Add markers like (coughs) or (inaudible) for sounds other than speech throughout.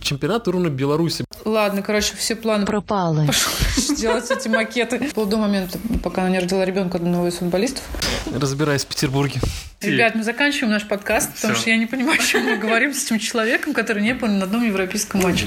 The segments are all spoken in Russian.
чемпионат уровня Беларуси. Ладно, короче, все планы пропали. Пошел делать эти макеты. Был до момента, пока она не родила ребенка одного из футболистов. Разбираюсь в Петербурге. Ребят, мы заканчиваем наш подкаст, потому что я не понимаю, о чем мы говорим с этим человеком, который не был ни на одном европейском матче.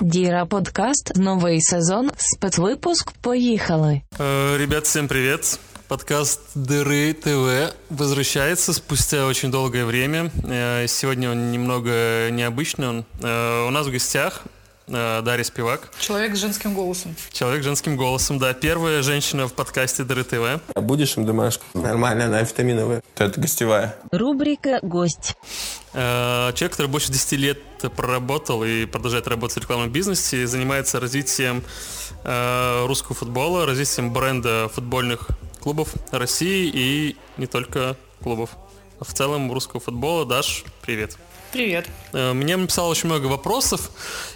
Діра подкаст, новий сезон, спецвипуск. Поїхали. Э, Ребят, всем привет. Подкаст Дыры ТВ возвращается спустя очень долгое время. Э, Сегодня он немного необычный. Он, э, У нас в гостях э, Дарья Спивак, Человек с женским голосом. человек с женским голосом, да, первая женщина в подкасте Дыры ТВ. А будешь им домашку? Нормально, она витаминовая. Это гостевая. Рубрика Гость. Человек, который больше 10 лет проработал и продолжает работать в рекламном бизнесе, и занимается развитием русского футбола, развитием бренда футбольных клубов России и не только клубов. В целом русского футбола. Даш, привет. Привет. Э, Мне написало очень много вопросов.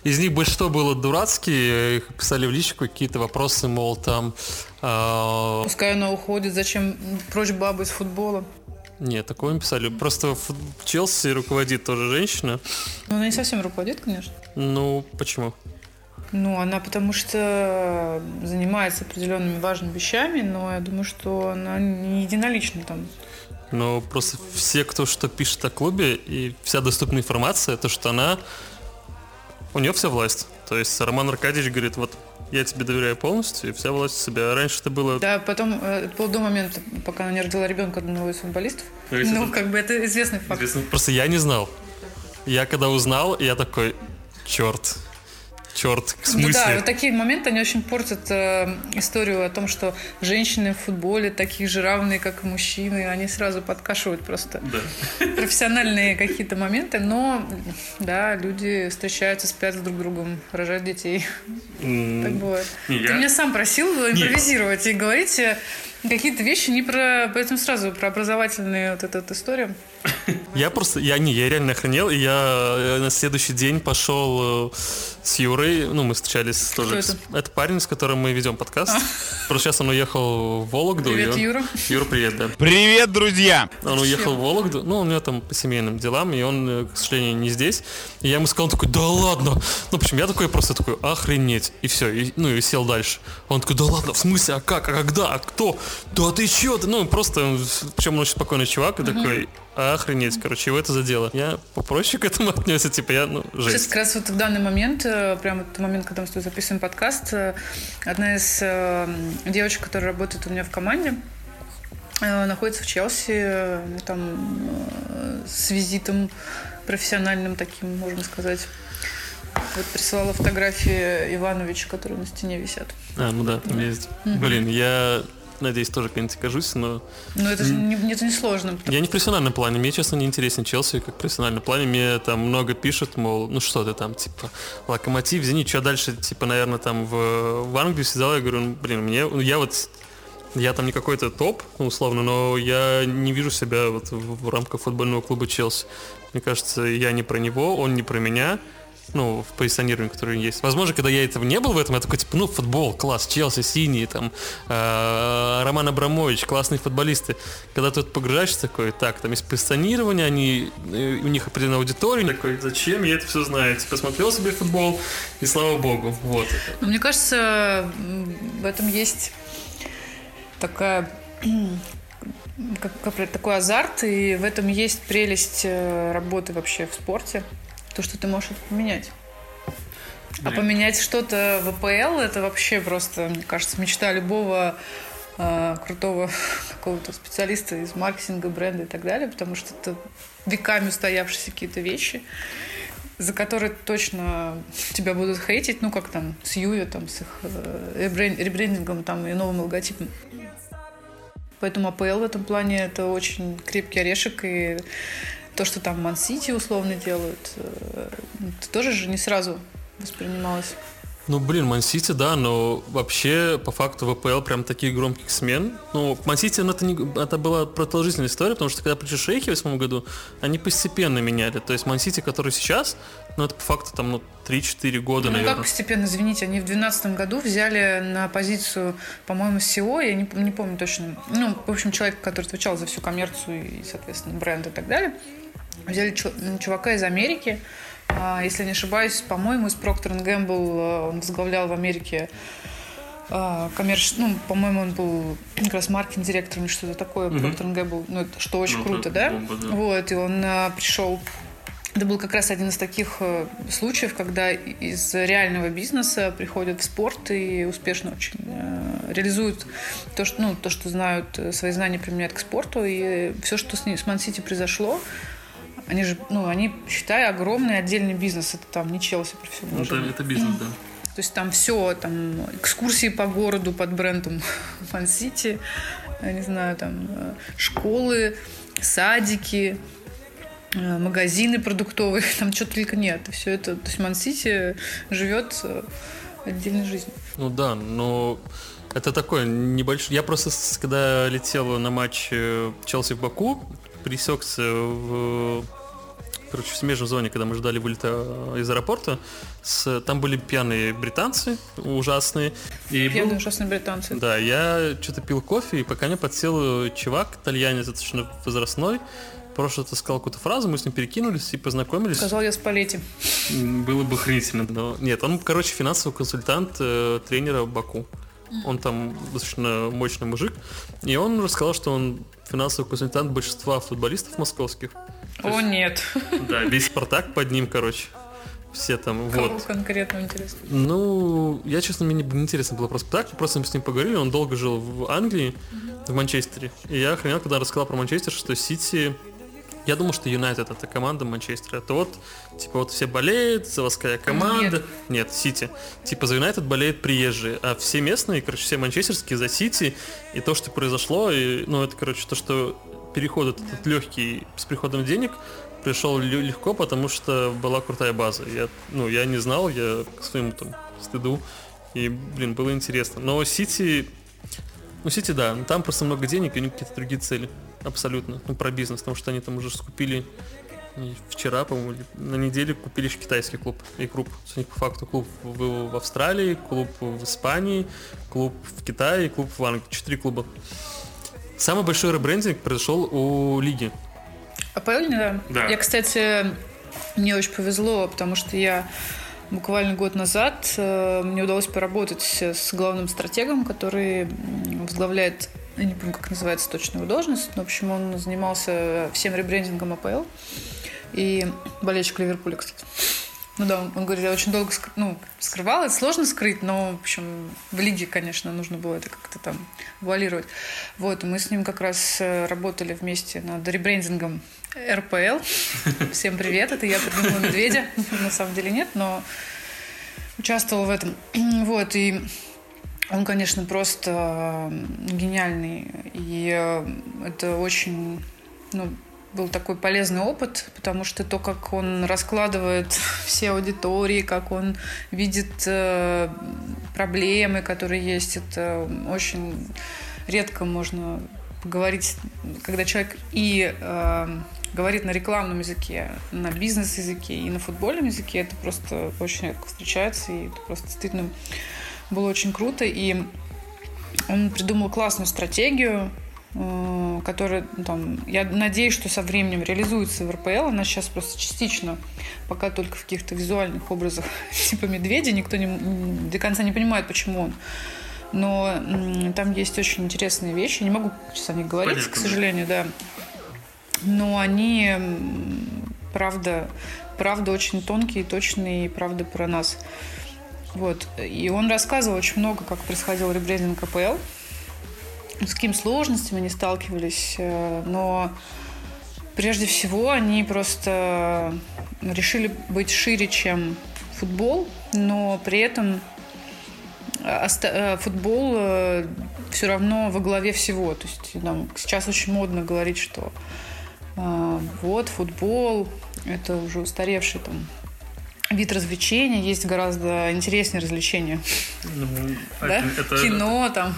Из них большинство было дурацкие. Их писали в личку какие-то вопросы, мол, там... э, Пускай она уходит, зачем прочь бабы из футбола? Нет, такого не писали. Просто в Челси руководит тоже женщина. Ну, она не совсем руководит, конечно. Ну, почему? Ну, она потому что занимается определенными важными вещами, но я думаю, что она не единолично там. Но просто все, кто что пишет о клубе, и вся доступная информация, то, что она... У нее вся власть. То есть Роман Аркадьевич говорит, вот я тебе доверяю полностью, и вся власть у тебя. Раньше это было... Да, потом, э, это было до момента, пока она не родила ребенка одного из футболистов. Ну, это- как бы это известный факт. Просто я не знал. Я когда узнал, я такой, черт, черт, в Ну да, смысле? вот такие моменты, они очень портят э, историю о том, что женщины в футболе такие же равные, как и мужчины. Они сразу подкашивают просто профессиональные какие-то моменты. Но, да, люди встречаются, спят с друг другом, рожают детей. Так бывает. Ты меня сам просил импровизировать и говорить э, какие-то вещи не про... Поэтому сразу про образовательные вот эту вот историю. (coughs) Я просто, я не, я реально охренел, и я э, на следующий день пошел э, с Юрой, ну, мы встречались тоже. это? это парень, с которым мы ведем подкаст. (laughs) Просто сейчас он уехал в Вологду. и Привет, он- Юра. Юра, привет, да. Привет, друзья! Он уехал в Вологду, ну, у него там по семейным делам, и он, э, к сожалению, не здесь. И я ему сказал, он такой, да ладно. Ну, почему я такой просто такой, охренеть. И все, и, ну, и сел дальше. Он такой, да ладно, в смысле, а как, а когда, а кто? Да ты чё? ты?» Ну, просто, причем он очень спокойный чувак, и такой, охренеть, короче, его это задело. Я попроще к этому (laughs) отнесся, типа, я, ну, Сейчас жесть. как раз вот в данный момент, э, прямо в тот момент, когда мы с тобой записываем подкаст, э, одна из э, девочек, которая работает у меня в команде, находится в Челси, там с визитом профессиональным таким, можно сказать. Вот присылала фотографии Ивановича, которые на стене висят. А, ну да, там есть. Блин, я надеюсь, тоже когда-нибудь окажусь, но Но это же не, это не сложно. Я не в профессиональном плане, мне, честно, не интересен Челси как в профессиональном плане. Мне там много пишут, мол, ну что ты там, типа, Локомотив, Зенит, что дальше, типа, наверное, там в, в Англию сидел, я говорю, ну, блин, мне, ну, я вот, я там не какой-то топ, ну, условно, но я не вижу себя вот в, в рамках футбольного клуба Челси. Мне кажется, я не про него, он не про меня, ну, в позиционировании, которое есть. Возможно, когда я этого не был в этом, я такой, типа, ну, футбол, класс, Челси, синий, там, э, Роман Абрамович, классные футболисты. Когда ты тут погружаешься, такой, так, там есть позиционирование, они, э, у них определенная аудитория. Такой, зачем я это все знаю? Типа, смотрел себе футбол, и слава богу, вот. Но мне кажется, в этом есть такая (clears throat) как, как такой азарт, и в этом есть прелесть э, работы вообще в спорте. То, что ты можешь это поменять. А поменять что-то в АПЛ это вообще просто, мне кажется, мечта любого э, крутого (laughs) какого-то специалиста из маркетинга, бренда и так далее, потому что это веками устоявшиеся какие-то вещи, за которые точно тебя будут хейтить, ну как там с Юви, там с их э, ребрен- ребрендингом там и новым логотипом. Поэтому АПЛ в этом плане это очень крепкий орешек и то, что там Ман-Сити условно делают, э, это тоже же не сразу воспринималось. Ну, блин, Мансити, да, но вообще, по факту, в АПЛ прям таких громких смен. Ну, Мансити, ну, это, не, это была продолжительная история, потому что когда пришли шейхи в восьмом году, они постепенно меняли. То есть Мансити, который сейчас, ну, это по факту там, ну, 3-4 года, Ну, наверное. как постепенно, извините, они в 2012 году взяли на позицию, по-моему, SEO, я не, не помню точно, ну, в общем, человек, который отвечал за всю коммерцию и, соответственно, бренд и так далее, взяли чувака из Америки, а, если не ошибаюсь, по-моему, из Procter Gamble он возглавлял в Америке а, коммерч... ну, по-моему, он был как раз маркетинг-директором или что-то такое, mm-hmm. Procter Gamble, ну, это, что очень ну, круто, да? Бомба, да? Вот, и он а, пришел это был как раз один из таких э, случаев, когда из реального бизнеса приходят в спорт и успешно очень э, реализуют то, что, ну, то, что знают, э, свои знания применяют к спорту. И все, что с, с Ман-Сити произошло, они же, ну, они, считай, огромный отдельный бизнес. Это там не Челси профессионально. Ну, это, это бизнес, да. То есть там все, там экскурсии по городу под брендом (laughs) Фан-Сити, я не знаю, там школы, садики, Э, магазины продуктовые, (laughs) там что только нет. Все это, то есть Ман-Сити живет э, отдельной жизнью. Ну да, но это такое небольшой... Я просто, когда летел на матч э, Челси в Баку, пересекся в короче, в смежной зоне, когда мы ждали вылета из аэропорта, с, там были пьяные британцы ужасные. И пьяные был, ужасные британцы. Да, я что-то пил кофе, и пока мне подсел чувак, итальянец, достаточно возрастной, просто ты сказал какую-то фразу, мы с ним перекинулись и познакомились. Сказал я с Палетти. Было бы хренительно, но нет, он, короче, финансовый консультант э, тренера Баку. Он там достаточно мощный мужик. И он рассказал, что он финансовый консультант большинства футболистов московских. О, есть, нет. Да, весь Спартак под ним, короче. Все там, Кого вот. конкретно интересно? Ну, я, честно, мне не интересно было про спектакль, просто мы с ним поговорили, он долго жил в Англии, в Манчестере. И я охренел, когда рассказал про Манчестер, что Сити я думал, что Юнайтед это команда Манчестера. Это вот, типа, вот все болеют, заводская команда. Нет, Сити. Типа, за Юнайтед болеют приезжие, а все местные, короче, все манчестерские за Сити. И то, что произошло, и, ну, это, короче, то, что переход этот легкий с приходом денег пришел легко, потому что была крутая база. Я, ну, я не знал, я к своему там стыду. И, блин, было интересно. Но Сити... Ну, Сити, да, там просто много денег, и у них какие-то другие цели абсолютно, ну, про бизнес, потому что они там уже скупили вчера, по-моему, на неделе купили китайский клуб и клуб. У них по факту клуб был в Австралии, клуб в Испании, клуб в Китае и клуб в Англии. Четыре клуба. Самый большой ребрендинг произошел у лиги. АПЛ, да? Да. Я, кстати, мне очень повезло, потому что я буквально год назад э, мне удалось поработать с главным стратегом, который возглавляет я не помню, как называется точно его должность, но, в общем, он занимался всем ребрендингом АПЛ и болельщик Ливерпуля, кстати. Ну да, он, говорит, я очень долго скр... ну, скрывал, это сложно скрыть, но, в общем, в лиге, конечно, нужно было это как-то там вуалировать. Вот, и мы с ним как раз э, работали вместе над ребрендингом РПЛ. Всем привет, это я придумала медведя. (laughs) На самом деле нет, но участвовал в этом. (clears throat) Вот, и он, конечно, просто гениальный. И э, это очень ну, был такой полезный опыт, потому что то, как он раскладывает (laughs) все аудитории, как он видит э, проблемы, которые есть, это очень редко можно говорить, когда человек и э, говорит на рекламном языке, на бизнес-языке и на футбольном языке, это просто очень редко встречается, и это просто действительно было очень круто, и он придумал классную стратегию, э, которая, ну, там, я надеюсь, что со временем реализуется в РПЛ. Она сейчас просто частично, пока только в каких-то визуальных образах (laughs) типа медведя. Никто не, до конца не понимает, почему он. Но там есть очень интересные вещи. Не могу сейчас о них говорить, Понятно. к сожалению, да. Но они, правда, правда очень тонкие, точные и правда про нас. Вот. И он рассказывал очень много, как происходил ребрендинг КПЛ, с какими сложностями они сталкивались. Э, но прежде всего они просто решили быть шире, чем футбол, но при этом э, футбол э, все равно во главе всего. То есть там, сейчас очень модно говорить, что вот футбол это уже устаревший там вид развлечения, есть гораздо интереснее развлечения. Ну, да? это, Кино, там,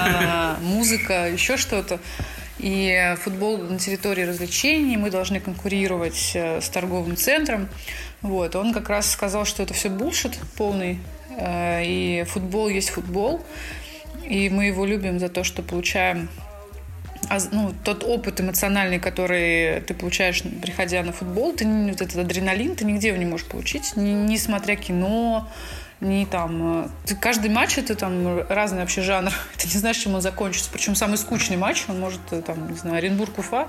а, музыка, еще что-то. И футбол на территории развлечений, мы должны конкурировать э, с торговым центром. Вот. Он как раз сказал, что это все бушит полный, э, и футбол есть футбол, и мы его любим за то, что получаем ну, тот опыт эмоциональный, который ты получаешь, приходя на футбол, ты вот этот адреналин, ты нигде его не можешь получить, не, не смотря кино, не там... э, Ты, каждый матч это там разный вообще жанр. (laughs) Ты не знаешь, чем он закончится. Причем самый скучный матч, он может, э, там, не знаю, Оренбург-Уфа,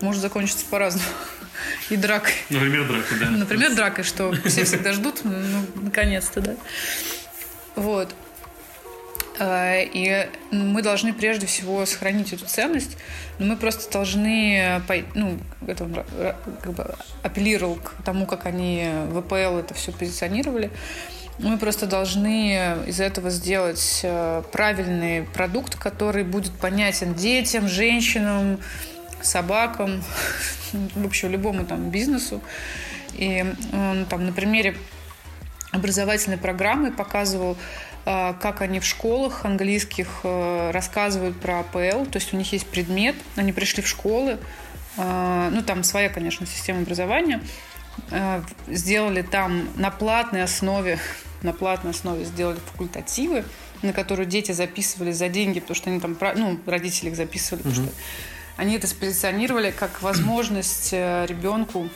может закончиться по-разному. (laughs) И дракой. Например, драка, да. Например, дракой, что все всегда ждут, ну, наконец-то, да. Вот. Э, И мы должны прежде всего сохранить эту ценность, но мы просто должны, ну, это он ра- как бы апеллировал к тому, как они ВПЛ это все позиционировали. Мы просто должны из этого сделать э, правильный продукт, который будет понятен детям, женщинам, собакам, (laughs) в общем, любому там бизнесу. И он там на примере образовательной программы показывал, э, как они в школах английских э, рассказывают про АПЛ. То есть у них есть предмет, они пришли в школы, э, ну там своя, конечно, система образования, э, сделали там на платной основе, (laughs) на платной основе сделали факультативы, на которые дети записывали за деньги, потому что они там, ну, родители их записывали, потому что они это спозиционировали как возможность э, ребенку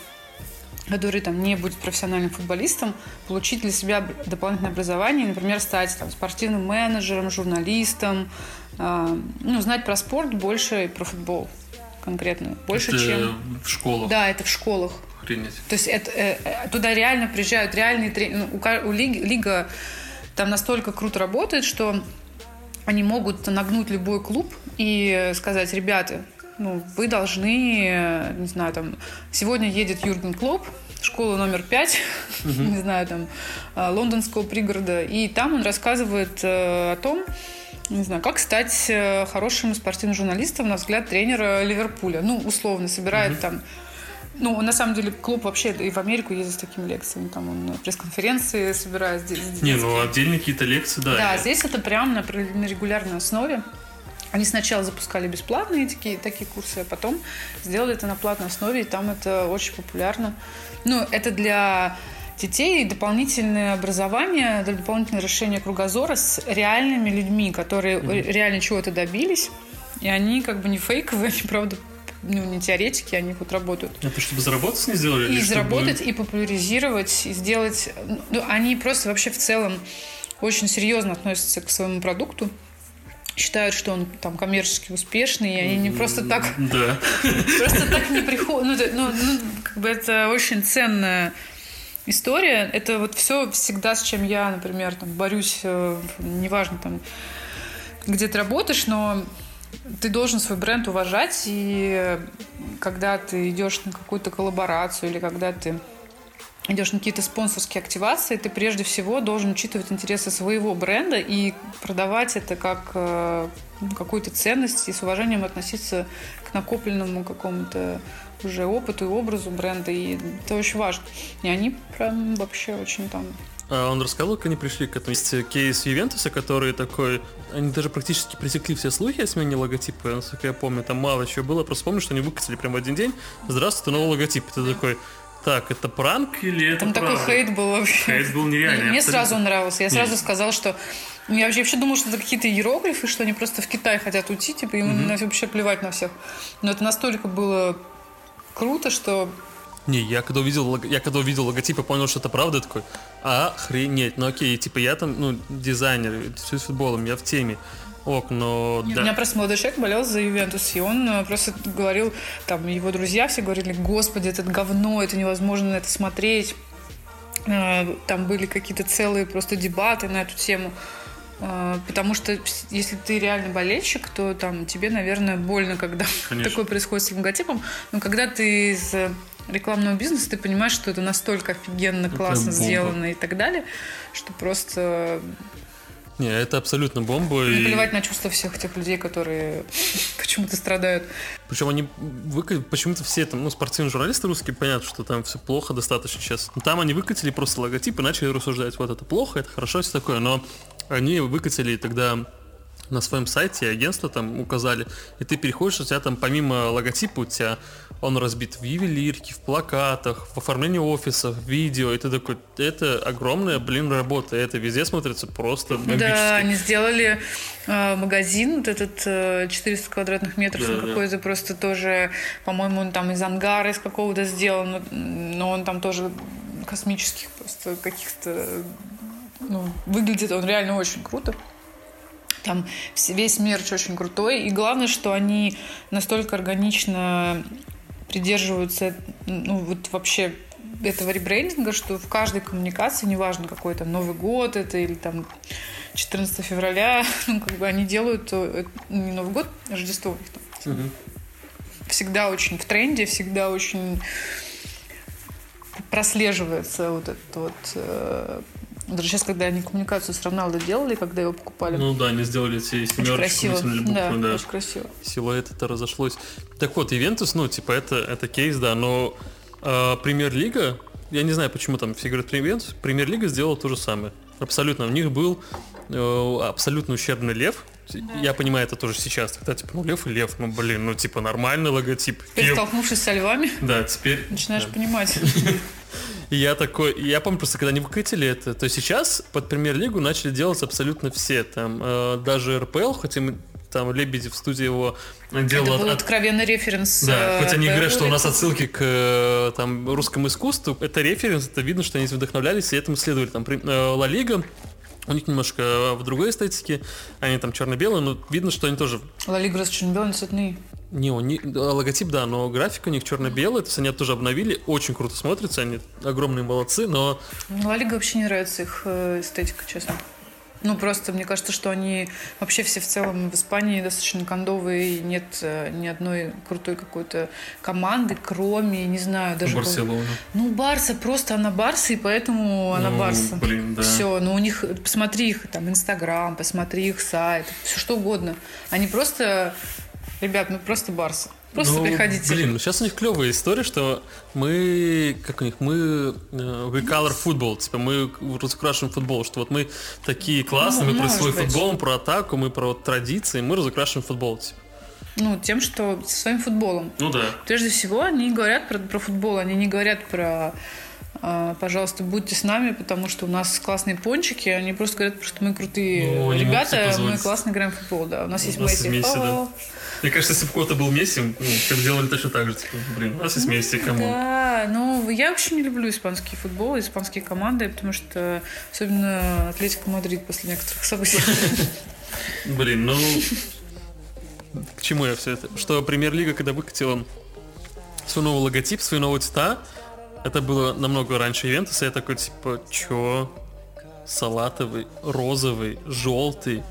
который там не будет профессиональным футболистом, получить для себя дополнительное образование, например, стать там, спортивным менеджером, журналистом, э, ну, знать про спорт больше и про футбол конкретно. Больше, Это чем... в школах. Да, это в школах. Охренеть. То есть это, э, э, туда реально приезжают реальные тренеры. У, ка- у лиги, лига там настолько круто работает, что они могут нагнуть любой клуб и сказать, ребята, ну, вы должны, не знаю, там, сегодня едет Юрген Клоп, школа номер пять, (laughs) не знаю, там, э, лондонского пригорода, и там он рассказывает э, о том, не знаю, как стать э, хорошим спортивным журналистом, на взгляд тренера Ливерпуля. Ну, условно, собирает там ну, на самом деле, клуб вообще и в Америку ездит с такими лекциями. Там он на пресс-конференции собирает здесь. Не, ну отдельные какие-то лекции, да. Да, Я- здесь это прям на, пр- на регулярной основе. Они сначала запускали бесплатные такие, такие курсы, а потом сделали это на платной основе, и там это очень популярно. Ну, это для детей дополнительное образование, дополнительное расширение кругозора с реальными людьми, которые реально чего-то добились, и они как бы не фейковые, они правда ну, не теоретики, они вот работают Это чтобы заработать не сделали? или и чтобы- заработать, и популяризировать, и сделать... Ну, они просто вообще в целом очень серьезно относятся к своему продукту. Считают, что он там коммерчески успешный, и они не просто так, Да. (laughs) просто так не приходят. Ну, ну, ну, как бы это очень ценная история. Это вот все всегда, с чем я, например, там, борюсь, э, неважно там, где ты работаешь, но ты должен свой бренд уважать, и когда ты идешь на какую-то коллаборацию или когда ты идешь на какие-то спонсорские активации, ты прежде всего должен учитывать интересы своего бренда и продавать это как э, ну, какую-то ценность и с уважением относиться к накопленному какому-то уже опыту и образу бренда, и это очень важно. И они прям вообще очень там А он рассказывал, как они пришли к этому. Есть кейс Ювентуса, который такой... Они даже практически пресекли все слухи о смене логотипа, насколько я помню. Там мало еще было. Просто помню, что они выкатили прям в один день. Здравствуйте, новый логотип. И ты такой... Так, это пранк или это Там такой правда?» хейт был вообще. Хейт был нереальный, Мне абсолютно. сразу нравился. Я Не. сразу сказала, что я вообще, вообще думала, что это какие-то иероглифы, что они просто в Китай хотят уйти, типа им на- вообще плевать на всех. Но это настолько было круто, что Не, я когда увидел, я когда увидел логотип и понял, что это правда, я такой, охренеть, ну окей, типа я там, ну, дизайнер, все с футболом, я в теме. Ок, но... У да. меня просто молодой человек болел за Ювентус, и он э, просто говорил, там, его друзья все говорили, господи, это говно, это невозможно на это смотреть. Э, Там были какие-то целые просто дебаты на эту тему. Э, Потому что если ты реально болельщик, то там тебе, наверное, больно, когда (laughs) Конечно. такое происходит с логотипом. Но когда ты из рекламного бизнеса, ты понимаешь, что это настолько офигенно, классно бомба. сделано и так далее, что просто Не, это абсолютно бомба. не и- плевать на чувства всех тех людей, которые (laughs) почему-то страдают. Причем они выка- почему-то все там, ну, спортивные журналисты русские, понятно, что там все плохо достаточно сейчас. Но там они выкатили просто логотип и начали рассуждать, вот это плохо, это хорошо, все такое. Но они выкатили тогда на своем сайте агентство там указали, и ты переходишь, у тебя там помимо логотипа у тебя он разбит в ювелирке, в плакатах, в оформлении офисов, в видео, и ты такой, это огромная, блин, работа, это везде смотрится просто бомбически. Да, они сделали э, магазин, вот этот э, 400 квадратных метров, Да, он да. какой-то просто тоже, по-моему, он там из ангара из какого-то сделан, но он там тоже космических просто каких-то, ну, выглядит он реально очень круто. Там весь мерч очень крутой. И главное, что они настолько органично придерживаются, ну, вот вообще этого ребрендинга, что в каждой коммуникации, неважно, какой там Новый год это или там 14 февраля, (laughs) ну, как бы они делают э, не Новый год, а Рождество у них там. Мгм. Всегда очень в тренде, всегда очень прослеживается вот этот вот э, даже сейчас, когда они коммуникацию с Роналдо делали, когда его покупали, Ну да, они сделали эти очень семерочки, красиво. буквы, да, да. очень красиво. силуэт это разошлось. Так вот, Ивентус, ну, типа, это, это кейс, да, но э, Премьер-лига, я не знаю, почему там все говорят Ивентус, Премьер-лига сделала то же самое. Абсолютно. У них был э, абсолютно ущербный лев. Я понимаю, это тоже сейчас. Тогда, типа, ну, лев и лев, ну, блин, ну, типа, нормальный логотип. Теперь, Киев. столкнувшись со львами, Да, теперь... начинаешь да. понимать. (laughs) Я такой, я помню просто, когда они выкатили это, то сейчас под премьер-лигу начали делать абсолютно все. Там э, даже РПЛ, хотя мы там Лебедев в студии его делал Это был от- откровенный референс. Да, э, хоть они говорят, что у нас отсылки к э, там, русскому искусству, это референс, это видно, что они вдохновлялись и этому следовали. Там Ла Лига, у них немножко в другой эстетике, они там черно-белые, но видно, что они тоже... Раз черно-белый, цветные. Не, у них- логотип, да, но графика у них черно-белая, то есть они это тоже обновили, очень круто смотрятся, они огромные молодцы, но Мне Ла Лига вообще не нравится их э, эстетика, честно. Ну, просто мне кажется, что они вообще все в целом в Испании достаточно кондовые, и нет э, ни одной крутой какой-то команды, кроме, не знаю, даже... Барселона. Ну, Барса, просто она Барса, и поэтому она Ну, Барса. блин, да. Все, ну у них, посмотри их там Инстаграм, посмотри их сайт, все что угодно. Они просто, ребят, мы просто Барса. Просто Ну, приходите. Блин, ну сейчас у них клевая история, что мы, как у них, мы э, we color football, типа мы разукрашиваем футбол, что вот мы такие классные, Ну, мы про свой быть. футбол, про атаку, мы про вот традиции, мы разукрашиваем футбол. типа. Ну, тем, что со своим футболом. Ну да. Прежде всего, они говорят про, про футбол, они не говорят про а, пожалуйста, будьте с нами, потому что у нас классные пончики, они просто говорят, что мы крутые Ну, ребята, мы классно играем в футбол, да. У нас есть У нас есть Мне кажется, если бы кто-то был Месси, ну, как делали точно так же. Типа, блин, у нас есть Месси, кому. Да, ну я вообще не люблю испанский футбол, испанские команды, потому что особенно Атлетика Мадрид после некоторых событий. (laughs) Блин, ну... (laughs) К чему я все это? Что Премьер-лига, когда выкатила свой новый логотип, свои новые цвета, это было намного раньше Ювентуса, я такой, типа, чё? Салатовый, розовый, желтый,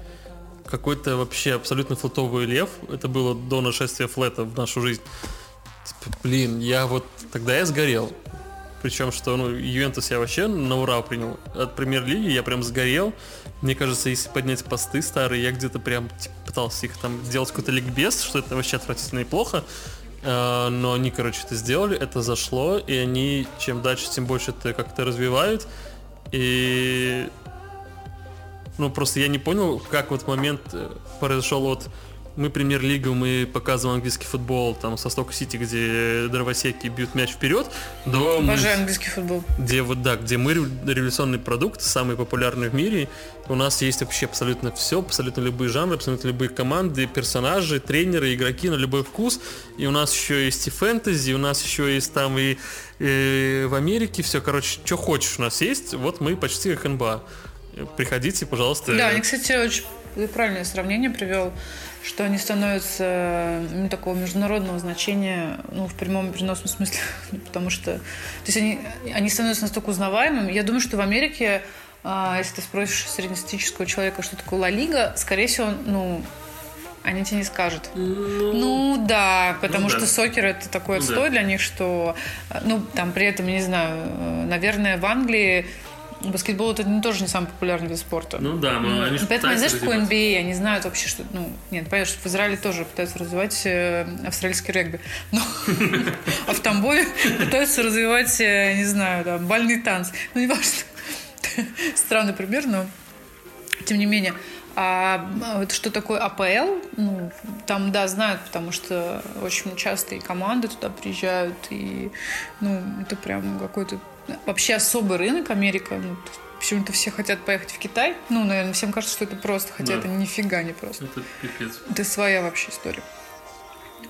какой-то вообще абсолютно флотовый лев. Это было до нашествия флета в нашу жизнь. Типа, блин, я вот... Тогда я сгорел. Причем, что, ну, Ювентус я вообще на ура принял. От премьер-лиги я прям сгорел. Мне кажется, если поднять посты старые, я где-то прям типа, пытался их там сделать какой-то ликбез, что это вообще отвратительно и плохо. А, Но они, короче, это сделали, это зашло, и они чем дальше, тем больше это как-то развивают. И ну, просто я не понял, как вот момент э, произошел от мы премьер-лигу, мы показываем английский футбол, там, со Сток-Сити, где дровосеки бьют мяч вперед, до мы- Обожаю английский футбол. где вот да, где мы рев- революционный продукт, самый популярный в мире. У нас есть вообще абсолютно все, абсолютно любые жанры, абсолютно любые команды, персонажи, тренеры, игроки на любой вкус. И у нас еще есть и фэнтези, у нас еще есть там и, и в Америке все, короче, что хочешь у нас есть. Вот мы почти как НБА. Приходите, пожалуйста. Да, они, кстати, очень правильное сравнение привел, что они становятся ну, такого международного значения, ну, в прямом и переносном смысле, (laughs) потому что, то есть они, они становятся настолько узнаваемыми. Я думаю, что в Америке, а, если ты спросишь среднестатистического человека, что такое Ла Лига, скорее всего, ну, они тебе не скажут. Ну да, потому Ну да. что сокер это такой Ну да. отстой для них, что, ну, там при этом, не знаю, э, наверное, в Англии баскетбол это не- тоже не самый популярный вид спорта. Ну да, мы, они же Поэтому, знаешь, такое. NBA, они знают вообще, что... Ну, нет, понимаешь, в Израиле тоже пытаются развивать э, австралийский регби. Но (laughs) а в Тамбове пытаются развивать, э, не знаю, там, бальный танц. Ну, не важно. (laughs) Странный пример, но тем не менее. А вот что такое АПЛ, ну, там, да, знают, потому что очень часто и команды туда приезжают, и, ну, это прям какой-то вообще особый рынок Америка. Ну, почему-то все хотят поехать в Китай. Ну, наверное, всем кажется, что это просто, хотя Да. это нифига не просто. Это пипец. Это своя вообще история.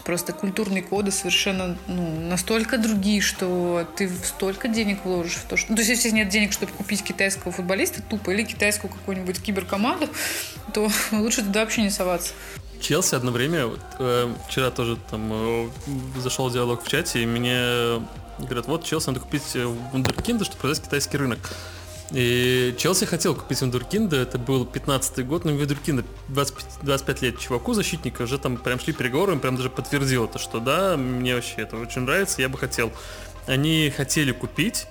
Просто культурные коды совершенно ну, настолько другие, что ты столько денег вложишь в то, что... Ну, то есть, если нет денег, чтобы купить китайского футболиста тупо или китайскую какую-нибудь киберкоманду, (laughs) то лучше туда вообще не соваться. Челси одно время, вот, э, вчера тоже там э, зашел диалог в чате, и мне говорят, вот Челси надо купить э, вундеркинда, чтобы продать китайский рынок. И Челси хотел купить вундеркинда, это был 15 год, но вундеркинда 25, 25 лет чуваку, защитника, уже там прям шли переговоры, он прям даже подтвердил это, что да, мне вообще это очень нравится, я бы хотел. Они хотели купить,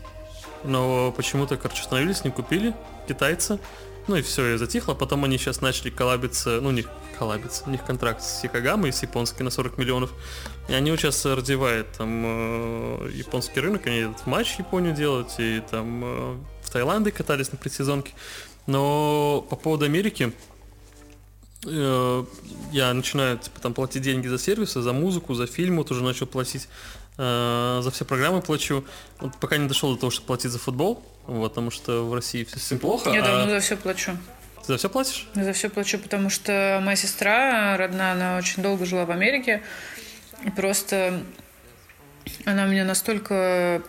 но почему-то, короче, остановились, не купили китайцы. Ну и все, и затихло. Потом они сейчас начали коллабиться, ну не коллабиться, у них контракт с Сикагамой, с японской на 40 миллионов. И они сейчас развивают там э, японский рынок, они этот матч в Японию делают, и там э, в Таиланде катались на предсезонке. Но по поводу Америки, э, я начинаю типа, там платить деньги за сервисы, за музыку, за фильм, вот уже начал платить, э, за все программы плачу. Вот пока не дошел до того, чтобы платить за футбол, вот, потому что в России все совсем плохо. Я а давно за все плачу. Ты за все платишь? Я за все плачу, потому что моя сестра родная, она очень долго жила в Америке. И просто она меня настолько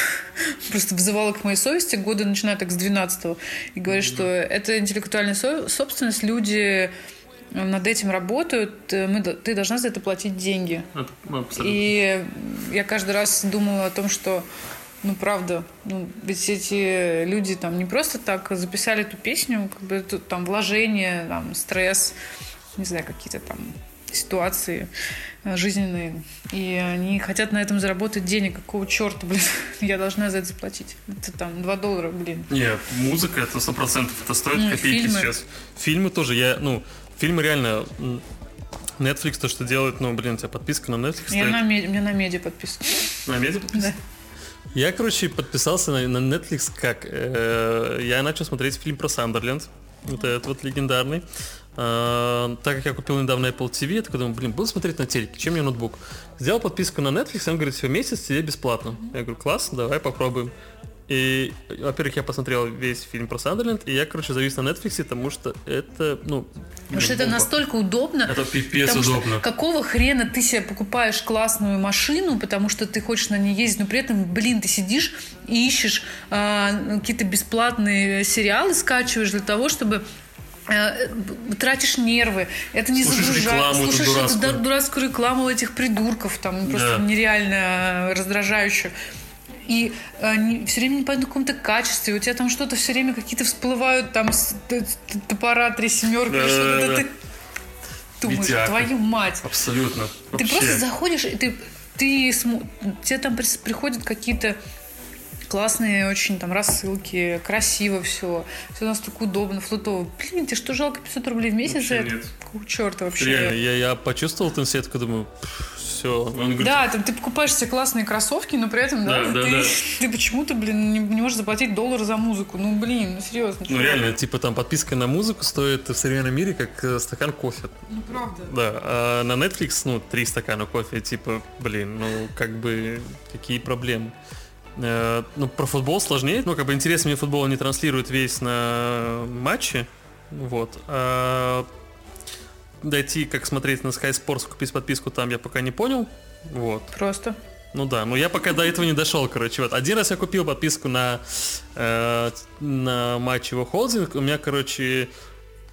(laughs) просто взывала к моей совести года, начиная так с 12 и говорит, что это интеллектуальная со- собственность, люди над этим работают, э, мы, ты должна за это платить деньги. И я каждый раз думала о том, что ну, правда, ну, ведь эти люди там не просто так записали эту песню, как бы тут там вложение, там, стресс, не знаю, какие-то там ситуации э, жизненные. И они хотят на этом заработать денег. Какого черта, блин, (laughs) я должна за это заплатить? Это там 2 доллара, блин. Нет, музыка это сто процентов, это стоит Ну, копейки фильмы. сейчас. Фильмы тоже, я, ну, фильмы реально, Netflix то, что делает, ну, блин, у тебя подписка на Netflix Я стоит. на, меди, у меня на медиа подписан. На медиа подписан? Я, короче, подписался на, на Netflix как? Э, я начал смотреть фильм про Сандерленд. Вот этот вот легендарный. Э, так как я купил недавно Apple TV, я такой думаю, блин, буду смотреть на телеке, чем мне ноутбук? Сделал подписку на Netflix, он говорит, все, месяц тебе бесплатно. Я говорю, класс, давай попробуем. И, во-первых, я посмотрел весь фильм про Сандерленд, и я, короче, завис на Netflix, потому что это, ну... Потому что это бомба. настолько удобно. Это пипец Потому что удобно. какого хрена ты себе покупаешь классную машину, потому что ты хочешь на ней ездить, но при этом, блин, ты сидишь и ищешь а, какие-то бесплатные сериалы, скачиваешь для того, чтобы э, тратишь нервы, это не Слушаешь загружает, рекламу слушаешь эту дурацкую. ду- дурацкую рекламу этих придурков, там просто Да. нереально раздражающую. И все время непонятно в каком-то качестве. У тебя там что-то все время какие-то всплывают, там с- топора, три семерки, Да, что-то да, да. ты думаешь, Видяка. твою мать. Абсолютно. Ты Вообще. просто заходишь, и ты, ты тебе там приходят какие-то классные очень там рассылки, красиво все, все настолько удобно, флотово. Блин, тебе что, жалко 500 рублей в месяц Вообще нет. Какого черта вообще? Реально, я, я почувствовал эту сетку, думаю, все. Он говорит, Да, там ты покупаешь себе классные кроссовки, но при этом, да, Да, да, ты, да. ты почему-то, блин, не, не можешь заплатить доллар за музыку. Ну, блин, ну серьезно. Ну реально, типа там подписка на музыку стоит в современном мире как э, стакан кофе. Ну, правда. Да, а на Netflix, ну, три стакана кофе, типа, блин, ну, как бы, какие проблемы. Э, ну, про футбол сложнее, ну, как бы интерес мне футбола не транслирует весь на матче, вот. А дойти, как смотреть на Sky Sports, купить подписку там я пока не понял, вот. Просто. Ну да, но я пока до этого не дошел, короче. Вот один раз я купил подписку на, э, на матч его холдинг. У меня, короче,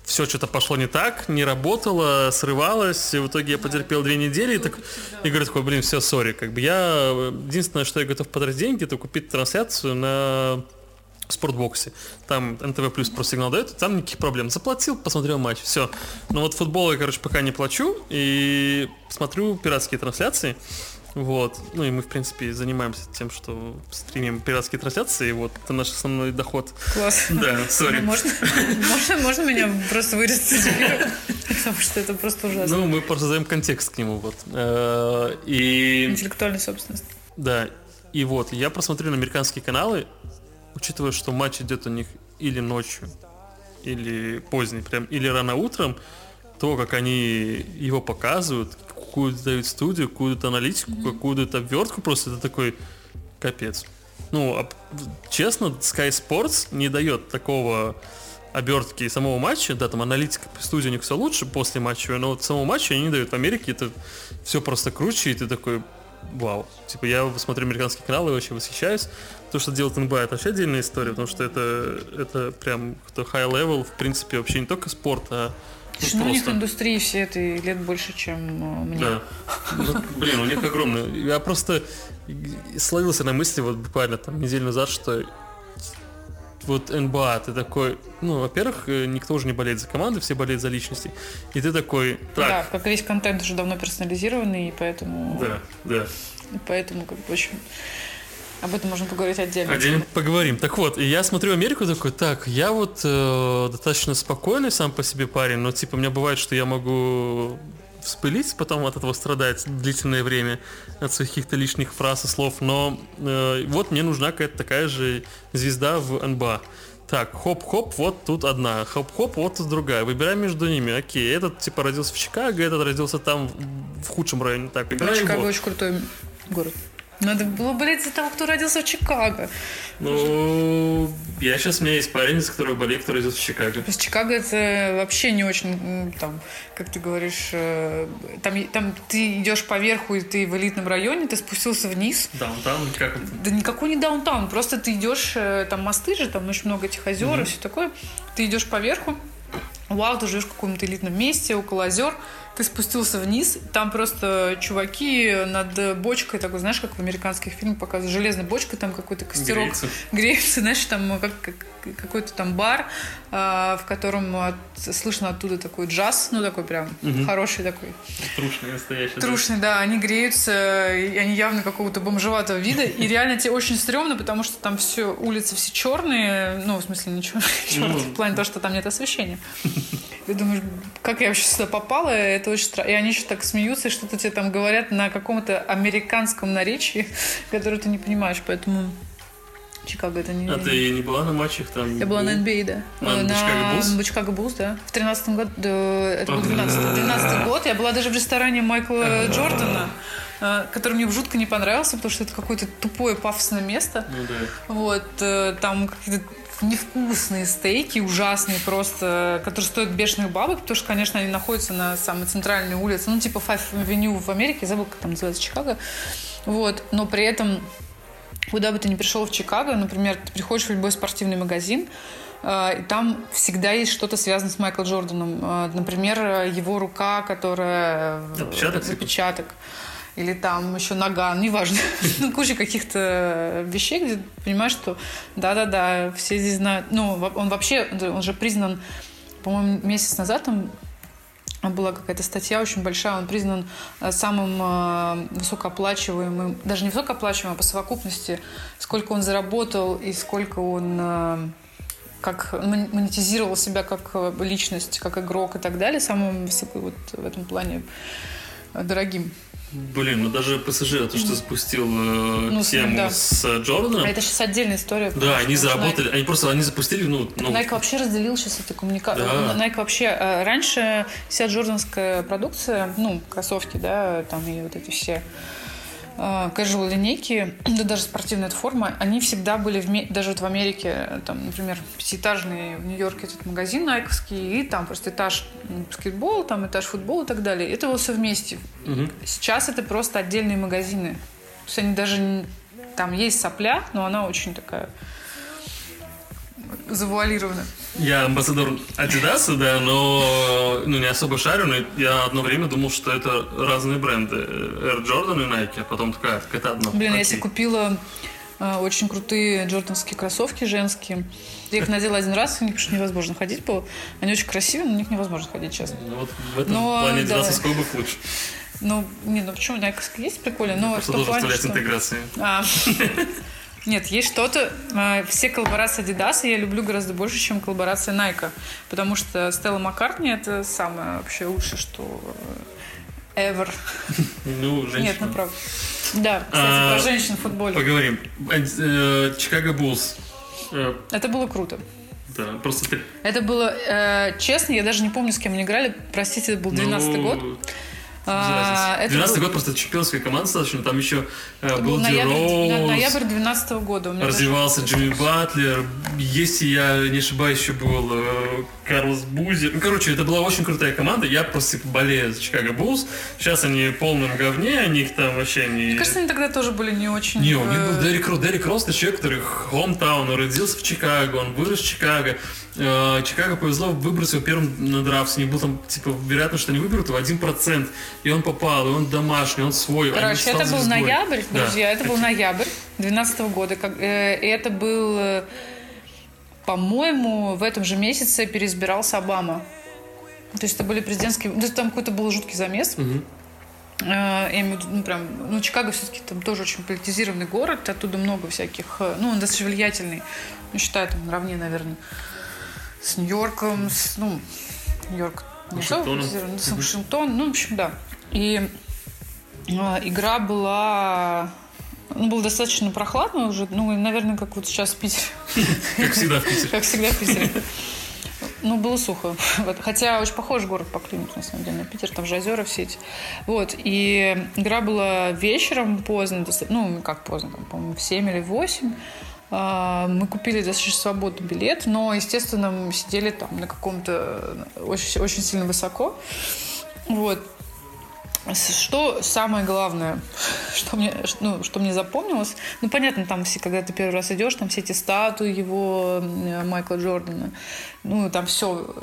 все что-то пошло не так, не работало, срывалось. И в итоге я потерпел две недели и, так, и говорю такой, блин, все, сори. Как бы я единственное, что я готов потратить деньги, это купить трансляцию на спортбоксе. Там НТВ плюс про сигнал дает, там никаких проблем. Заплатил, посмотрел матч, все. Но вот футбол я, короче, пока не плачу и смотрю пиратские трансляции. Вот. Ну и мы, в принципе, занимаемся тем, что стримим пиратские трансляции. Вот это наш основной доход. Класс. (laughs) Да, сори. Ну, Можно, можно, можно меня просто вырезать из? Потому что это просто ужасно. Ну, мы просто задаем контекст к нему, вот. Э, И Интеллектуальная собственность. Да, и вот, я просмотрю на американские каналы, учитывая, что матч идет у них или ночью, или поздний, прям, или рано утром, то, как они его показывают, какую-то дают студию, какую-то аналитику, какую-то обвертку, просто это такой капец. Ну, а, честно, Sky Sports не дает такого обертки самого матча, да, там аналитика по студии у них все лучше после матча, но вот самого матча они не дают. В Америке это все просто круче, и ты такой, вау. Типа я смотрю американские каналы и очень восхищаюсь. То, что делает НБА, это вообще отдельная история, потому что это, это прям кто high level, в принципе, вообще не только спорт, а ну, Слушай, ну, у них просто. индустрии все этой лет больше, чем э, мне. Да. Ну, блин, у них огромный. Я просто словился на мысли вот буквально там неделю назад, что вот НБА, ты такой, ну, во-первых, э, никто уже не болеет за команду, все болеют за личности. И ты такой, Да, так, как весь контент уже давно персонализированный, и поэтому, да, да. и поэтому как бы, общем, об этом можно поговорить отдельно. Отдельно поговорим. Так вот, я смотрю Америку такой, так, я вот э, достаточно спокойный сам по себе парень, но типа у меня бывает, что я могу вспылить, потом от этого страдать длительное время, от своих каких-то лишних фраз и слов, но э, вот мне нужна какая-то такая же звезда в НБА. Так, хоп-хоп, вот тут одна, хоп-хоп, вот тут другая. Выбираем между ними. Окей, этот типа родился в Чикаго, этот родился там в худшем районе. Так, выбираем Чикаго его. очень крутой город. Надо было болеть за того, кто родился в Чикаго. Ну, я сейчас, у меня есть парень, из которого болеет, который родился в Чикаго. То есть Чикаго это вообще не очень, там, как ты говоришь, э, там, там ты идешь по верху, и ты в элитном районе, ты спустился вниз. Даунтаун, как это? Да никакой не даунтаун, просто ты идешь, э, там мосты же, там очень много этих озер и все такое. Ты идешь по верху, вау, ты живешь в каком-то элитном месте, около озер, ты спустился вниз, там просто чуваки над бочкой, такой, знаешь, как в американских фильмах показывают, железной бочкой, там какой-то костерок Греется. греется, знаешь, там как, как- какой-то там бар, а, в котором от- слышно оттуда такой джаз, ну такой прям хороший такой. Трушный, настоящий. да. Трушный, да, они греются, и они явно какого-то бомжеватого вида, и реально тебе очень стрёмно, потому что там все, улицы все черные, ну, в смысле, не (laughs) черные, в плане того, что там нет освещения. Ты думаешь, как я вообще сюда попала, это очень странно. И они еще так смеются, и что-то тебе там говорят на каком-то американском наречии, (laughs) которое ты не понимаешь, поэтому Чикаго это не... А ты не была на матчах там? Я была на NBA, да. А, на Bulls? на Чикаго Буллс, да. В 13 году, это был 12 12 год. Я была даже в ресторане Майкла Джордана, э, который мне жутко не понравился, потому что это какое-то тупое пафосное место. Ну да. Вот, э, там какие-то невкусные стейки, ужасные просто, которые стоят бешеных бабок, потому что, конечно, они находятся на самой центральной улице, ну, типа Five Avenue в Америке, забыл, как там называется, Чикаго. Вот, но при этом куда бы ты ни пришел в Чикаго, например, ты приходишь в любой спортивный магазин, э, и там всегда есть что-то связано с Майклом Джорданом. Э, Например, его рука, которая... э, Отпечаток? Запечаток. Или там еще нога, неважно. (laughs) Ну, куча каких-то вещей, где ты понимаешь, что да-да-да, все здесь знают. Ну, он вообще, он же признан, по-моему, месяц назад там была какая-то статья очень большая, он признан э, самым э, высокооплачиваемым, даже не высокооплачиваемым, а по совокупности, сколько он заработал и сколько он э, как мон- монетизировал себя как личность, как игрок и так далее, самым высоко вот в этом плане дорогим. Блин, ну даже ПСЖ, то, что запустил э, Ну, тему да. с э, Джорданом, А это сейчас отдельная история. да, они заработали, они просто, они запустили, ну, ну, Nike вообще разделил сейчас эту коммуникацию. Да. Nike вообще... э, Раньше вся джорданская продукция, ну, кроссовки, да, там и вот эти все casual линейки, да даже спортивная форма, они всегда были, вме- даже вот в Америке, э, там, например, пятиэтажный в Нью-Йорке этот магазин найковский, и там просто этаж м, баскетбол, там этаж футбол и так далее. Это было все вместе. Мгм. Сейчас это просто отдельные магазины. То есть они даже... Там есть сопля, но она очень такая завуалирована. Я амбассадор Adidas, да, но ну, не особо шарю, но я одно время думал, что это разные бренды. Air Jordan и Nike, а потом такая, так это одно. Блин, я Окей. себе купила э, очень крутые джорданские кроссовки женские. Я их надела один раз, в них что невозможно ходить было. Они очень красивые, но в них невозможно ходить, честно. Ну, вот в этом Но, плане да. Adidas сколько лучше. Ну, не, ну почему, найковские есть прикольно, но Просто должен вставлять что... интеграции. А. (laughs) Нет, есть что-то. э, Все коллаборации Adidas я люблю гораздо больше, чем коллаборация Nike. Потому что Стелла Маккартни это самое вообще лучшее, что э, ever. (laughs) Ну, женщина. Нет, ну правда. Да, кстати, А, про женщин в футболе. Поговорим. Э, Чикаго Буллс. Э, Это было круто. Да, просто ты... Это было, э, честно, я даже не помню, с кем они играли. Простите, это был 12 ну, год. А, это 12 был- год просто чемпионская команда достаточно, там еще э, был ноябрь, Роуз, ноябрь 12 года. У меня даже- развивался Джимми Батлер, если я не ошибаюсь, еще был э, Карлос Бузер. Ну, короче, это была очень крутая команда, я просто типа, болею за Чикаго Буллс. Сейчас они в полном говне, они их там вообще не... Мне кажется, они тогда тоже были не очень... Не, у них был Дерек Росс. Дерек Росс это человек, который хомтаун, он родился в Чикаго, он вырос в Чикаго. Э, Чикаго повезло его первым на драфт. У них был там, типа, вероятность, что они выберут его 1%. И он попал, и он домашний, он свой. Короче, это был звездой. ноябрь, Да. друзья, это был ноябрь 2012 года. как- э, И это был, э, по-моему, в этом же месяце переизбирался Обама. То есть это были президентские... ну, Там какой-то был жуткий замес. Э, Я имею в виду, ну, прям, ну, Чикаго все-таки там тоже очень политизированный город, оттуда много всяких, ну, он достаточно влиятельный, ну, считаю, там, наравне, наверное, с Нью-Йорком, с, ну, Нью-Йорк Вашингтоном. политизированный, с Вашингтон, ну, в общем, да. И э, игра была, ну, было достаточно прохладно уже, ну, наверное, как вот сейчас в Питере. Как всегда в Питере. Как всегда в Питере. Ну, было сухо. (laughs) Вот. Хотя очень похож город по климату, на самом деле, на Питер. Там же озера все эти. Вот. И игра была вечером поздно. Ну, как поздно, там, по-моему, в 7 или в 8. А, Мы купили достаточно свободный билет, но, естественно, мы сидели там на каком-то очень, очень сильно высоко. Вот. Что самое главное, что мне, ну, что мне запомнилось, ну, понятно, там все, когда ты первый раз идешь, там все эти статуи его, э, Майкла Джордана, ну, там все.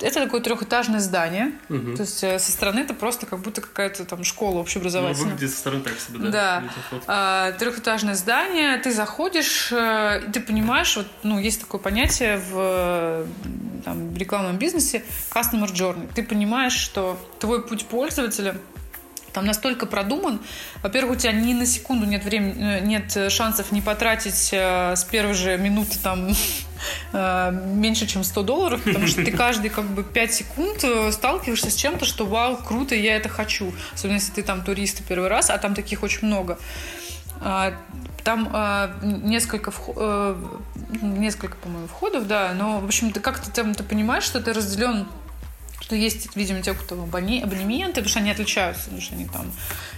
Это такое трехэтажное здание, то есть э, со стороны это просто как будто какая-то там школа Ну, общеобразовательная. выглядит со стороны так себе, да. Да. А, трехэтажное здание, ты заходишь, э, и ты понимаешь, вот, ну, есть такое понятие в, э, там, в рекламном бизнесе customer journey. Ты понимаешь, что твой путь пользователя там настолько продуман. Во-первых, у тебя ни на секунду нет времени, э, нет э, шансов не потратить э, с первой же минуты там (laughs) э, меньше, чем 100 долларов, потому что ты (laughs) каждые как бы 5 секунд сталкиваешься с чем-то, что вау, круто, я это хочу. Особенно если ты там турист первый раз, а там таких очень много. А, Там а, несколько, э, несколько, по-моему, входов, да, но, в общем, ты как-то там ты понимаешь, что ты разделен что есть, видимо, те, кто абоне- абонементы, потому что они отличаются, потому что они там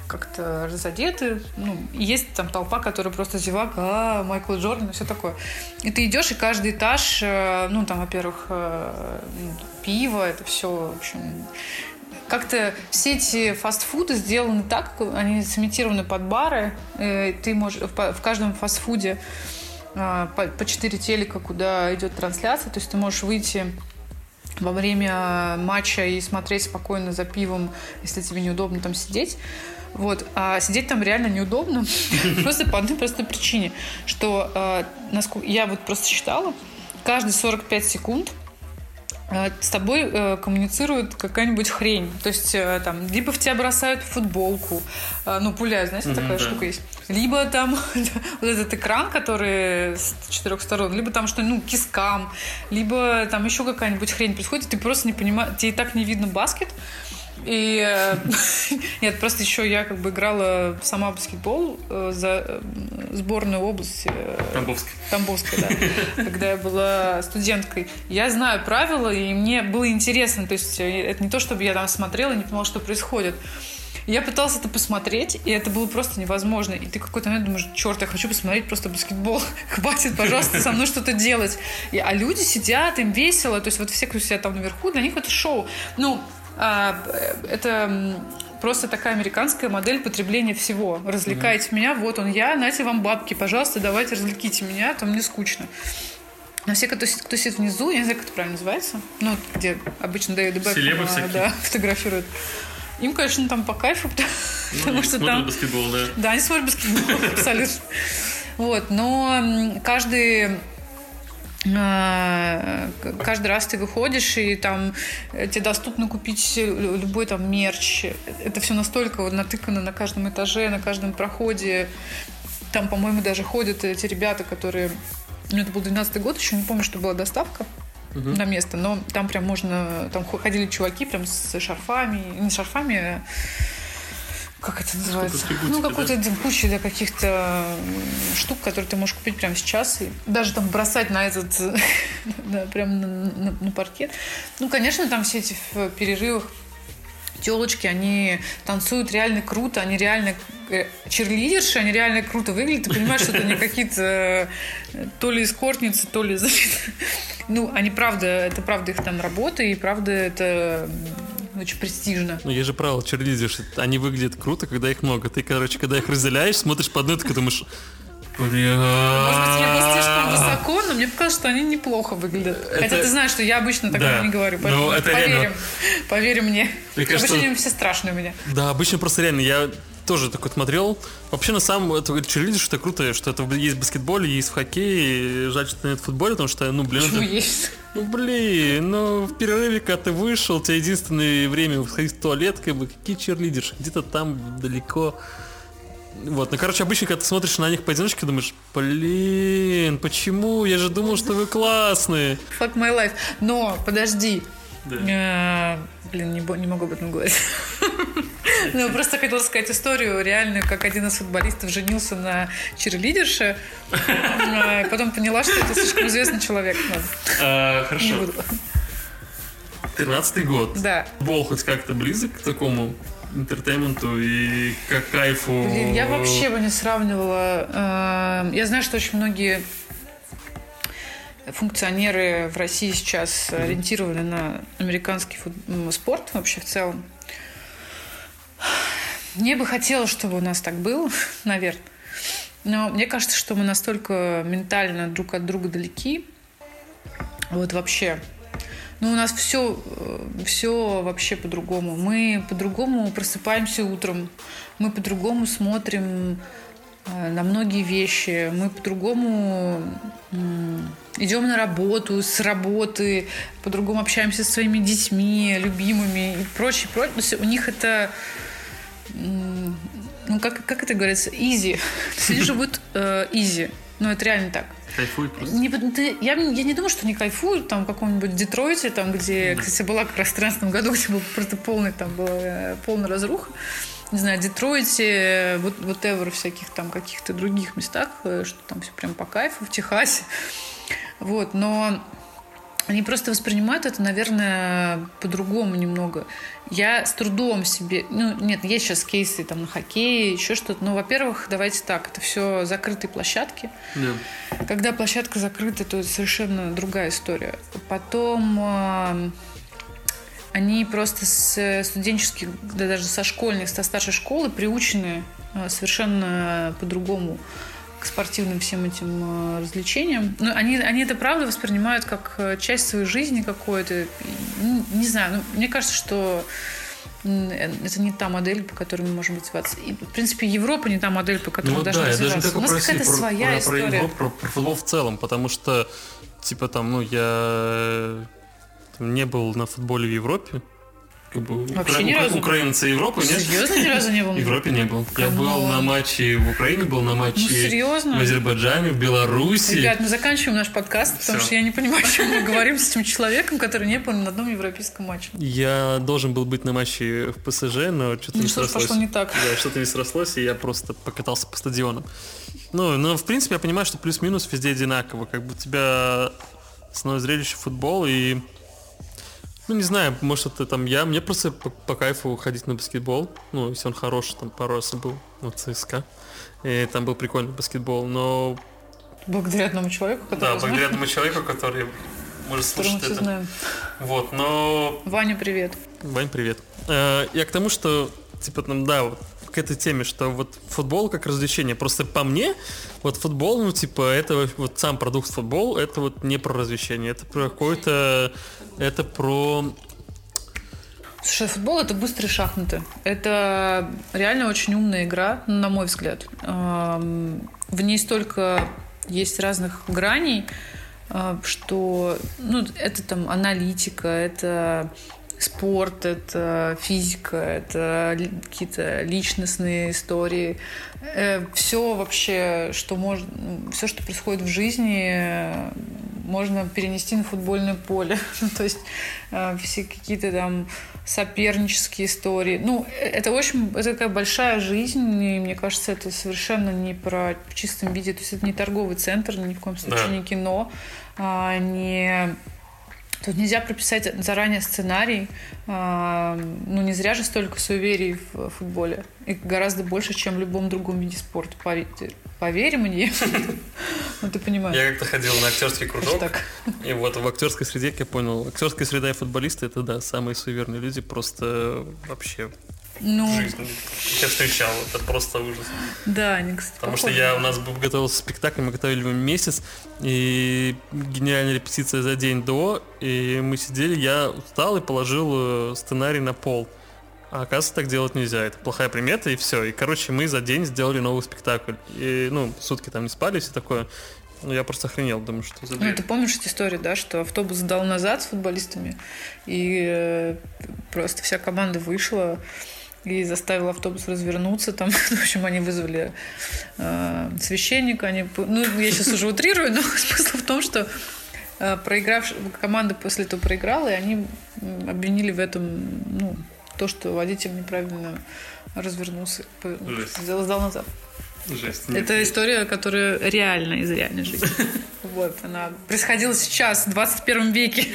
как-то разодеты. Ну, есть там толпа, которая просто зевак, а, Майкл Джордан и все такое. И ты идешь, и каждый этаж, э, ну, там, во-первых, э, ну, пиво, это все, в общем, как-то все эти фастфуды сделаны так, они сымитированы под бары. э, Ты можешь в каждом фастфуде по, по 4 телека, куда идет трансляция. То есть ты можешь выйти во время матча и смотреть спокойно за пивом, если тебе неудобно там сидеть. Вот. А сидеть там реально неудобно. (laughs) Просто по одной простой причине, что э, я вот просто считала, каждые 45 секунд э, с тобой э, коммуницирует какая-нибудь хрень. То есть э, там либо в тебя бросают футболку, э, ну, пуляют, знаете, Мгм, такая да. штука есть. Либо там (laughs) вот этот экран, который с четырех сторон, либо там что ну, кискам, либо там еще какая-нибудь хрень происходит, ты просто не понимаешь, тебе и так не видно баскет, и э, (laughs) нет, просто еще я как бы играла сама баскетбол э, за э, сборную области Тамбовский. Тамбовской, да, (laughs) когда я была студенткой. Я знаю правила, и мне было интересно. То есть это не то, чтобы я там смотрела и не понимала, что происходит. Я пыталась это посмотреть, и это было просто невозможно. И ты какой-то момент думаешь, черт, я хочу посмотреть просто баскетбол. (laughs) Хватит, пожалуйста, со мной что-то делать. И- а люди сидят, им весело. То есть вот все, кто сидят там наверху, для них это шоу. Ну, а, э, это просто такая американская модель потребления всего. Развлекайте меня, вот он я, нате вам бабки, пожалуйста, давайте развлеките меня, а то мне скучно. Но все, кто, сидит- кто сидит внизу, я не знаю, как это правильно называется, ну, где обычно Бекхэм, Селебы а, да, (laughs) фотографируют. Им, конечно, там по кайфу, (laughs) потому, Ну, что там... баскетбол, да. Да, они смотрят баскетбол, (laughs) абсолютно. Вот, но каждый к- каждый раз ты выходишь, и там э, тебе доступно купить лю- любой там мерч. Это все настолько вот натыкано на каждом этаже, на каждом проходе. Там, по-моему, даже ходят эти ребята, которые... Ну, это был 12 год, еще не помню, что была доставка на место, но там прям можно... Там хо- ходили чуваки прям с шарфами, не с шарфами, а как это называется? Ну, какой-то да? куча да, каких-то штук, которые ты можешь купить прямо сейчас. И даже там бросать на этот, (laughs) да, прям на, на- на паркет. Ну, конечно, там все эти в перерывах телочки, они танцуют реально круто, они реально э, черлидерши, они реально круто выглядят. Ты понимаешь, что это не какие-то э, то ли эскортницы, то ли... Ну, они правда, это правда их там работа, и правда это очень престижно. Ну, есть же правило, черлидерш, они выглядят круто, когда их много. Ты, короче, когда их разделяешь, смотришь по одной, ты думаешь, Может быть, я была слишком высоко, но мне показалось, что они неплохо выглядят. Хотя Это- ты знаешь, что я обычно такого Да. не говорю. Ну, Поэтому это поверим. реально- Поверь мне. Мне кажется- Обычно все страшные у меня. Да, обычно просто реально, я тоже такой смотрел. Вообще, на самом это черлидерш, это круто, что это есть в баскетболе, есть в хоккее. Жаль, что нет в футболе, потому что, ну, блин, Почему это- есть? Ну блин, ну в перерыве, когда ты вышел, у тебя единственное время сходить в туалет, как бы какие черлидерши, где-то там далеко. Вот, ну короче, обычно, когда ты смотришь на них поодиночке, думаешь, блин, почему? Я же думал, что вы классные. Fuck my life. Но, подожди. Э, Блин, не, не могу об этом говорить. (laughs) Ну, просто хотела сказать историю реальную, как один из футболистов женился на черлидерше, э, и потом поняла, что это слишком известный человек. А, хорошо. 13 год. Да. Футбол хоть как-то близок к такому интертейменту и к кайфу. Блин, я вообще бы не сравнивала. Э, Я знаю, что очень многие функционеры в России сейчас ориентированы на американский спорт вообще в целом. Мне бы хотелось, чтобы у нас так было, (laughs) наверное. Но мне кажется, что мы настолько ментально друг от друга далеки. Вот вообще. Ну, у нас все, все вообще по-другому. Мы по-другому просыпаемся утром. Мы по-другому смотрим э, на многие вещи. Мы по-другому идем на работу, с работы, по-другому общаемся со своими детьми, любимыми и прочее, прочее. У них это ну, как, как это говорится, есть (laughs) Они живут э, easy. Ну, это реально так. Кайфуй просто. Не, ты- я, я не думаю, что они кайфуют там в каком-нибудь Детройте, там, где, кстати, была как раз в 13 году, где был просто полный, там была э, полная разруха. Не знаю, Детройте, вот, вот ever всяких там каких-то других местах, э, что там все прям по кайфу, в Техасе. Вот, но они просто воспринимают это, наверное, по-другому немного. Я с трудом себе... Ну, нет, есть сейчас кейсы там на хоккее, еще что-то. Но, во-первых, давайте так, это все закрытые площадки. Да. Когда площадка закрыта, то это совершенно другая история. Потом э, они просто с студенческих, да даже со школьных, со старшей школы приучены э, совершенно по-другому к спортивным всем этим э, развлечениям. Но они, они это правда воспринимают как э, часть своей жизни какой-то. Ну, Не знаю, ну, мне кажется, что э, это не та модель, по которой мы можем развиваться. И, в принципе, Европа не та модель, по которой Ну мы да, должны я даже не развиваться. только У нас про какая-то про, своя про- про история. Европу, про, про футбол в целом, потому что, типа там, ну, я там не был на футболе в Европе. Как бы, Вообще ни разу? Украинцы Европы, нет? Серьезно ни разу не (laughs) был? В Европе не был. Я был Come on. на матче в Украине, был на матче Ну, серьезно? в Азербайджане, в Беларуси. Ребят, мы заканчиваем наш подкаст, потому что я не понимаю, о чем мы говорим с этим человеком, который не был ни на одном европейском матче. Я должен был быть на матче в ПСЖ, но что-то Ну, не что-то срослось. пошло не так. Да, что-то не срослось, и я просто покатался по стадионам. Ну, но в принципе я понимаю, что плюс-минус везде одинаково. Как бы у тебя основное зрелище футбол и ну, не знаю, может, это там я. Мне просто по, по кайфу ходить на баскетбол. Ну, если он хороший, там пару раз был в ЦСКА. И там был прикольный баскетбол. Но Благодаря одному человеку, да, который благодаря одному человеку, который может слушать это. знаем. Вот, но Ваня, привет. Вань, привет. Э, Я к тому, что, типа, там, да, вот к этой теме, что вот футбол как развлечение. Просто по мне, вот футбол, ну, типа, это вот сам продукт футбол, это вот не про развлечение, это про какое-то, это про... Слушай, футбол это быстрые шахматы. Это реально очень умная игра, на мой взгляд. В ней столько есть разных граней, э, что ну, это там аналитика, это спорт, это физика, это какие-то личностные истории. все вообще, что может, все, что происходит в жизни, э, можно перенести на футбольное поле. (laughs) Ну, то есть э, все какие-то там сопернические истории. Ну, э, это очень, это такая большая жизнь, и мне кажется, это совершенно не про в чистом виде, то есть это не торговый центр, ни в коем случае Да. не кино, а, не Тут нельзя прописать заранее сценарий. А, Ну, не зря же столько суеверий в футболе. И гораздо больше, чем в любом другом виде спорта. Поверь, поверь мне. Ну, ты понимаешь. Я как-то ходил на актерский кружок, и вот в актерской среде, как я понял, актерская среда и футболисты, это, да, самые суеверные люди, просто вообще Ну, жизни. Я встречал, это просто ужас. да, они, кстати, Потому что похожи. я у нас был готовился к спектаклю, мы готовили его месяц, и гениальная репетиция за день до, и мы сидели, я устал и положил э, сценарий на пол. А оказывается, так делать нельзя. Это плохая примета, и все. И, короче, мы за день сделали новый спектакль. И, ну, сутки там не спали, все такое. Ну, я просто охренел, думаю, что за Ну, ты помнишь эту историю, да, что автобус сдал назад с футболистами, и э, просто вся команда вышла и заставила автобус развернуться. Там, (laughs) в общем, они вызвали э, священника. Они, ну, я сейчас уже утрирую, (laughs) но смысл в том, что э, проигравшая команда после этого проиграла, и они обвинили в этом, ну, то, что водитель неправильно развернулся, Жесть. сдал назад. Жесть. Это история, которая реально из реальной жизни. (laughs) Вот, она происходила сейчас, в 21 веке.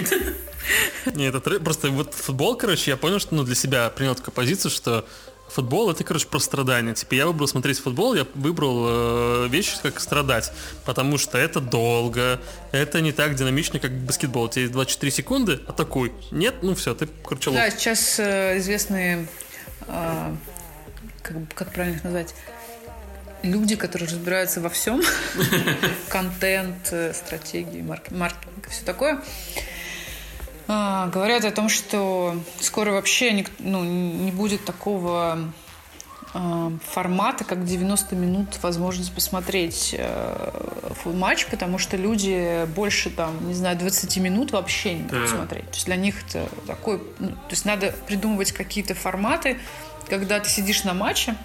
Не, это просто вот футбол, короче, я понял, что ну, для себя принял такую позицию, что футбол это, короче, про страдания. Типа я выбрал смотреть футбол, я выбрал э, вещи, как страдать. Потому что это долго, это не так динамично, как баскетбол. У тебя есть 24 секунды, атакуй. Нет, ну все, ты, короче, лох. Да, сейчас э, известные, э, как, как правильно их назвать, люди, которые разбираются во всем, (laughs) контент, э, стратегии, марк- маркетинг все такое, а, говорят о том, что скоро вообще ник- ну, не будет такого а, формата, как 90 минут возможность посмотреть фу- матч, потому что люди больше, там, не знаю, 20 минут вообще не будут Да. смотреть. То есть для них это такой... ну, то есть надо придумывать какие-то форматы, когда ты сидишь на матче,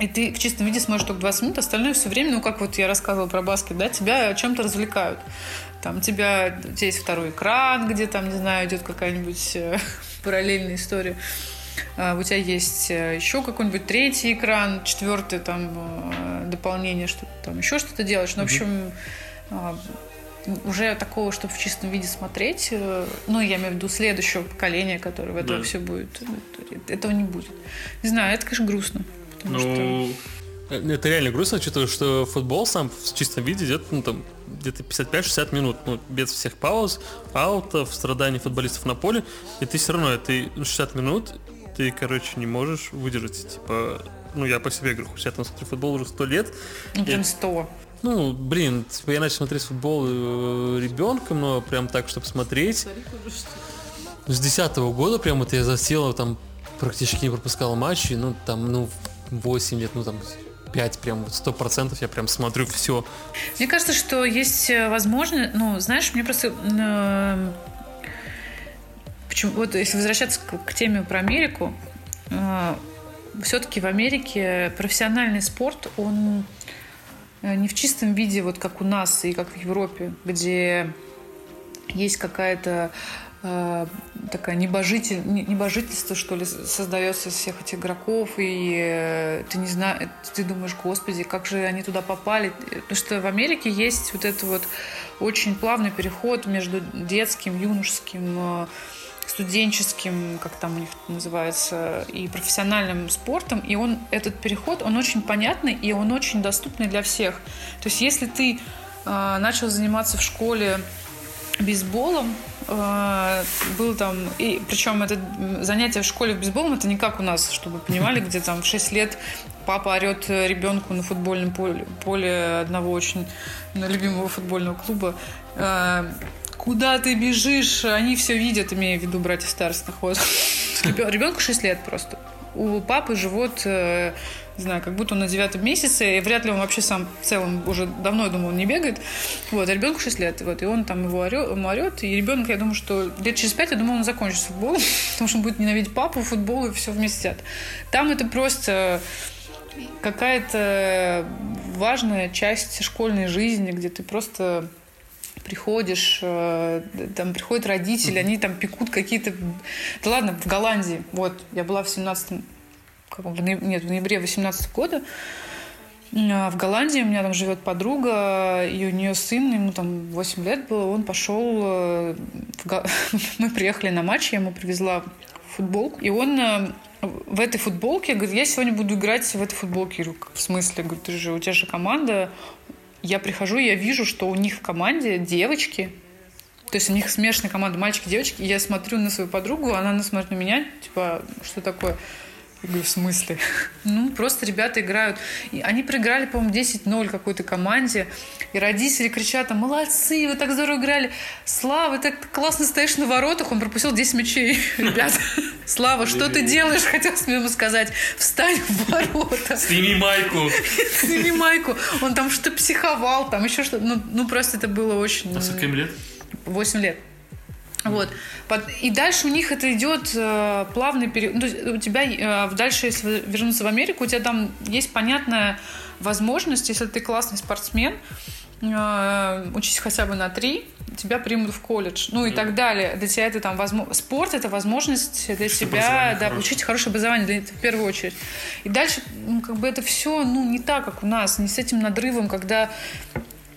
и ты в чистом виде смотришь только 20 минут, остальное все время, ну, как вот я рассказывала про баскет, да, тебя чем-то развлекают. Там у тебя есть второй экран, где там, не знаю, идет какая-нибудь э, (laughs) параллельная история. А, У тебя есть э, еще какой-нибудь третий экран, четвертый там э, дополнение, что там еще что-то делаешь. Ну, в общем, а, уже такого, чтобы в чистом виде смотреть, ну, я имею в виду следующего поколения, которое в этого Да. все будет, э, этого не будет. Не знаю, это, конечно, грустно. Потому что... Ну, это реально грустно, учитывая, что футбол сам в чистом виде идет, ну, там, где-то 55-60 минут, ну, без всех пауз, аутов, страданий футболистов на поле, и ты все равно, ты ну, 60 минут, ты, короче, не можешь выдержать, типа, ну, я по себе говорю, хотя я там смотрю футбол уже сто лет, Ну, прям Я- 100. ну, блин, типа, я начал смотреть футбол э, ребенком, но прям так, чтобы смотреть. С десятого года прям вот я засел, там практически не пропускал матчи, ну, там, ну, 8 лет, ну, там, 5 прям, сто процентов я прям смотрю все. Мне кажется, что есть э, возможность, ну, знаешь, мне просто... э, почему, вот если возвращаться к, к теме про Америку, все-таки в Америке профессиональный спорт, он э, не в чистом виде, вот как у нас и как в Европе, где есть какая-то э, такая небожитель, не- небожительство, что ли, создается из всех этих игроков, и э, ты не знаешь, ты думаешь, господи, как же они туда попали. Потому что в Америке есть вот это вот очень плавный переход между детским, юношеским, э, студенческим, как там у них называется, и профессиональным спортом, и он, этот переход, он очень понятный, и он очень доступный для всех. То есть если ты э, начал заниматься в школе бейсболом, э, был там, и причем это занятие в школе бейсболом, это не как у нас, чтобы понимали, где там в 6 лет папа орет ребенку на футбольном поле, поле одного очень ну, любимого футбольного клуба. Э, Куда ты бежишь? Они все видят, имея в виду братья старостных. Вот. Ребенку 6 лет просто. У папы живот, э, не знаю, как будто он на девятом месяце, и вряд ли он вообще сам в целом уже давно, я думаю, он не бегает. Вот, а ребенку 6 лет, вот, и он там его орет, ему орет, и ребенок, я думаю, что лет через 5, я думаю, он закончит с футболом, (laughs) потому что он будет ненавидеть папу, футбол и все вместе. Там это просто какая-то важная часть школьной жизни, где ты просто приходишь, э, там приходят родители, они там пекут какие-то... Да ладно, в Голландии, вот, я была в 17 как, в нет, в ноябре 18 года, а, в Голландии у меня там живет подруга, и у нее сын, ему там 8 лет было, он пошел, э, в (laughs) мы приехали на матч, я ему привезла футболку, и он э, в этой футболке, говорит, я сегодня буду играть в этой футболке. Я говорю, «Как в смысле? Говорю, ты же, у тебя же команда. Я прихожу, я вижу, что у них в команде девочки, то есть у них смешанная команда мальчики и девочки. И я смотрю на свою подругу, она смотрит на меня, типа, что такое? Я говорю, в смысле? Ну, просто ребята играют. И они проиграли, по-моему, 10-0 какой-то команде. И родители кричат, там, молодцы, вы так здорово играли. Слава, ты так классно стоишь на воротах. Он пропустил 10 мячей. (laughs) Ребята, Слава, что ты делаешь? Хотел ему сказать. Встань в ворота. Сними майку. (laughs) Сними майку. Он там что-то психовал, там еще что-то. Ну, ну, просто это было очень... А сколько им лет? 8 лет. Вот. И дальше у них это идет э, плавный период. Ну, то есть у тебя э, дальше, если вернуться в Америку, у тебя там есть понятная возможность, если ты классный спортсмен, э, учись хотя бы на три, тебя примут в колледж, ну и так далее. Для тебя это там возможно... Спорт это возможность для Чтобы тебя, да, получить хорошее образование, для этого в первую очередь. И дальше, ну, как бы это все, ну, не так, как у нас, не с этим надрывом, когда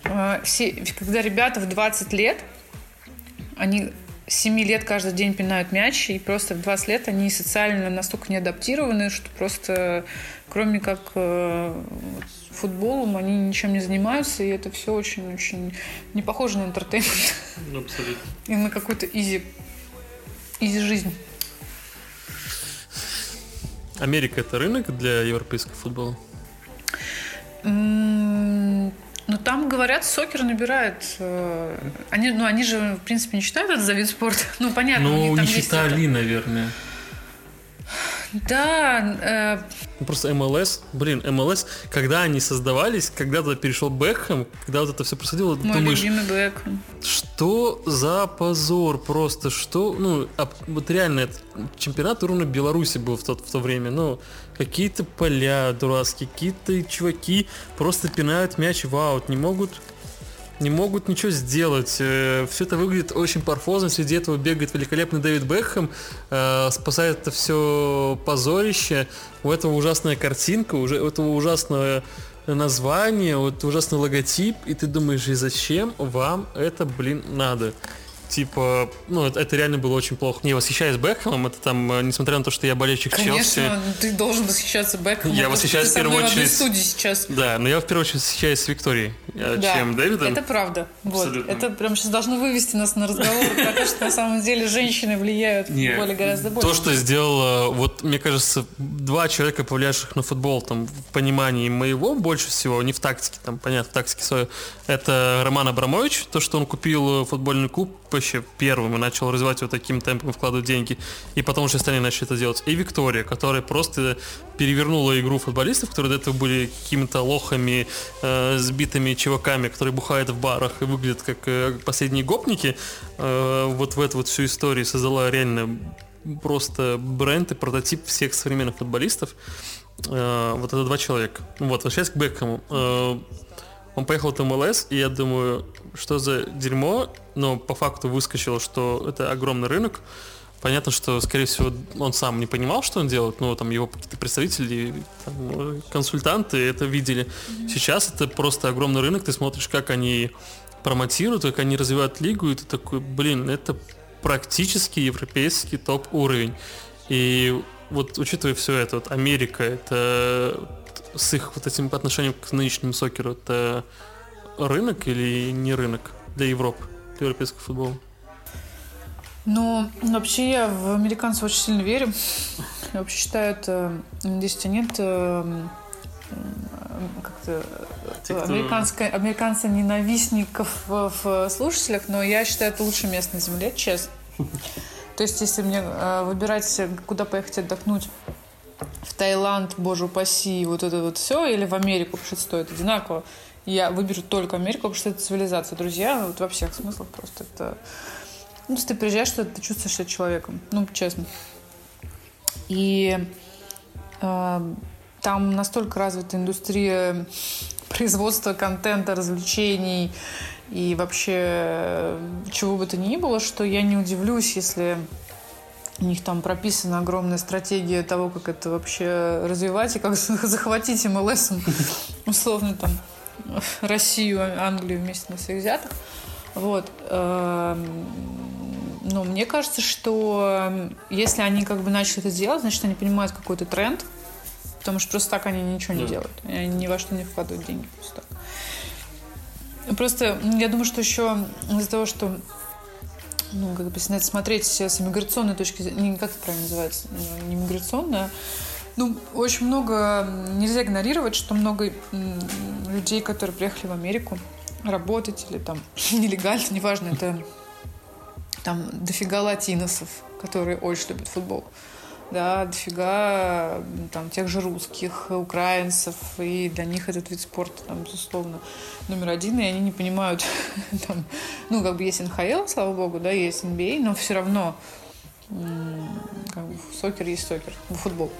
э, все, когда ребята в 20 лет они 7 лет каждый день пинают мяч, и просто в 20 лет они социально настолько не адаптированы, что просто кроме как э, футболом они ничем не занимаются, и это все очень-очень не похоже на entertainment Ну, абсолютно. и на какую-то easy, easy жизнь. Америка это рынок для европейского футбола? Ну, там, говорят, soccer набирает. э, Они, ну, они же, в принципе, не считают это за вид спорта. (laughs) Ну, понятно, Ну, не считали, это. наверное. Да, э, Ну, Просто МЛС, блин, МЛС, когда они создавались, когда туда перешел Бекхэм, когда вот это все происходило, мой думаешь, любимый Бекхэм. что за позор просто, что, ну, а вот реально, это чемпионат уровня Беларуси был в, тот, в то время, ну, какие-то поля дурацкие, какие-то чуваки просто пинают мяч в аут, не могут не могут ничего сделать. Все это выглядит очень парфозно. Среди этого бегает великолепный Дэвид Бекхэм, э, спасает это все позорище. У этого ужасная картинка, у этого ужасное название, вот ужасный логотип, и ты думаешь, и зачем вам это, блин, надо? Типа, ну, это, это реально было очень плохо. Не восхищаюсь Бекхэмом, это там, э, несмотря на то, что я болельщик Челси. Конечно, ты должен восхищаться Бекхэмом. Я восхищаюсь в первую очередь. сейчас. Да, но я в первую очередь восхищаюсь Викторией, э, Да, чем Дэвидом. Это правда. Вот. Абсолютно. Это прям сейчас должно вывести нас на разговор про то, что на самом деле женщины влияют в футболе гораздо больше. То, что сделал, вот мне кажется, два человека, повлиявших на футбол, там, в понимании моего больше всего, не в тактике, там, понятно, в тактике свое, это Роман Абрамович, то, что он купил э, футбольный клуб вообще первым и начал развивать его таким темпом, вкладывать деньги, и потом уже остальные начали это делать. И Виктория, которая просто перевернула игру футболистов, которые до этого были какими-то лохами, э, сбитыми чуваками, которые бухают в барах и выглядят как э, последние гопники, э, вот в эту вот всю историю создала реально просто бренд и прототип всех современных футболистов. Э, вот это два человека. Вот, возвращаясь к Бекхэму. Э, он поехал в МЛС, и я думаю, что за дерьмо, но по факту выскочило, что это огромный рынок. Понятно, что, скорее всего, он сам не понимал, что он делает, но там его какие-то представители, там, консультанты это видели. Сейчас это просто огромный рынок, ты смотришь, как они промотируют, как они развивают лигу, и ты такой, блин, это практически европейский топ-уровень. И вот учитывая все это, вот Америка, это с их вот этим отношением к нынешнему сокеру, это рынок или не рынок для Европы, для европейского футбола? Ну, вообще я в американцев очень сильно верю. Я вообще считаю, это здесь у тебя нет э, э, как-то Те, кто- американская, американца ненавистников в, в слушателях, но я считаю, это лучшее место на Земле, честно. То есть, если мне э, выбирать, куда поехать отдохнуть, в Таиланд, боже упаси, вот это вот все, или в Америку, потому что стоит одинаково, я выберу только Америку, потому что это цивилизация. Друзья, вот во всех смыслах просто это... Ну, если ты приезжаешь, то ты чувствуешь себя человеком. Ну, честно. И э, там настолько развита индустрия производства контента, развлечений и вообще э, чего бы то ни было, что я не удивлюсь, если у них там прописана огромная стратегия того, как это вообще развивать и как (laughs) захватить МЛС, условно там (laughs) Россию, Англию вместе на своих взятых. Вот. Эм, но мне кажется, что если они как бы начали это делать, значит, они понимают какой-то тренд, потому что просто так они ничего не делают. Они ни во что не вкладывают деньги просто так. Просто я думаю, что еще из-за того, что ну, как бы, смотреть с иммиграционной точки зрения, не как это правильно называется, не иммиграционная, ну, очень много, нельзя игнорировать, что много людей, которые приехали в Америку работать или там (laughs) нелегально, неважно, это там дофига латиносов, которые очень любят футбол да, дофига там тех же русских, украинцев, и для них этот вид спорта, там, безусловно, номер один, и они не понимают, (laughs) там, ну, как бы есть НХЛ, слава богу, да, есть NBA, но все равно как бы, сокер есть сокер, футбол.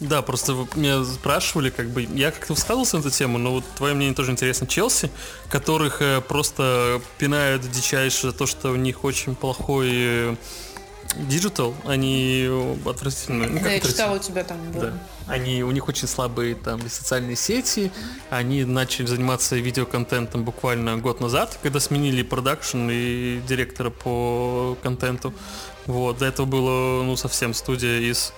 Да, просто вы меня спрашивали, как бы, я как-то высказывался на эту тему, но вот твое мнение тоже интересно. Челси, которых э, просто пинают дичайше за то, что у них очень плохой э, Digital, они отвратительные. Ну, да, я читала у тебя там. Да. Они, у них очень слабые там социальные сети. Они начали заниматься видеоконтентом буквально год назад, когда сменили продакшн и директора по контенту. Вот, до этого было, ну, совсем студия из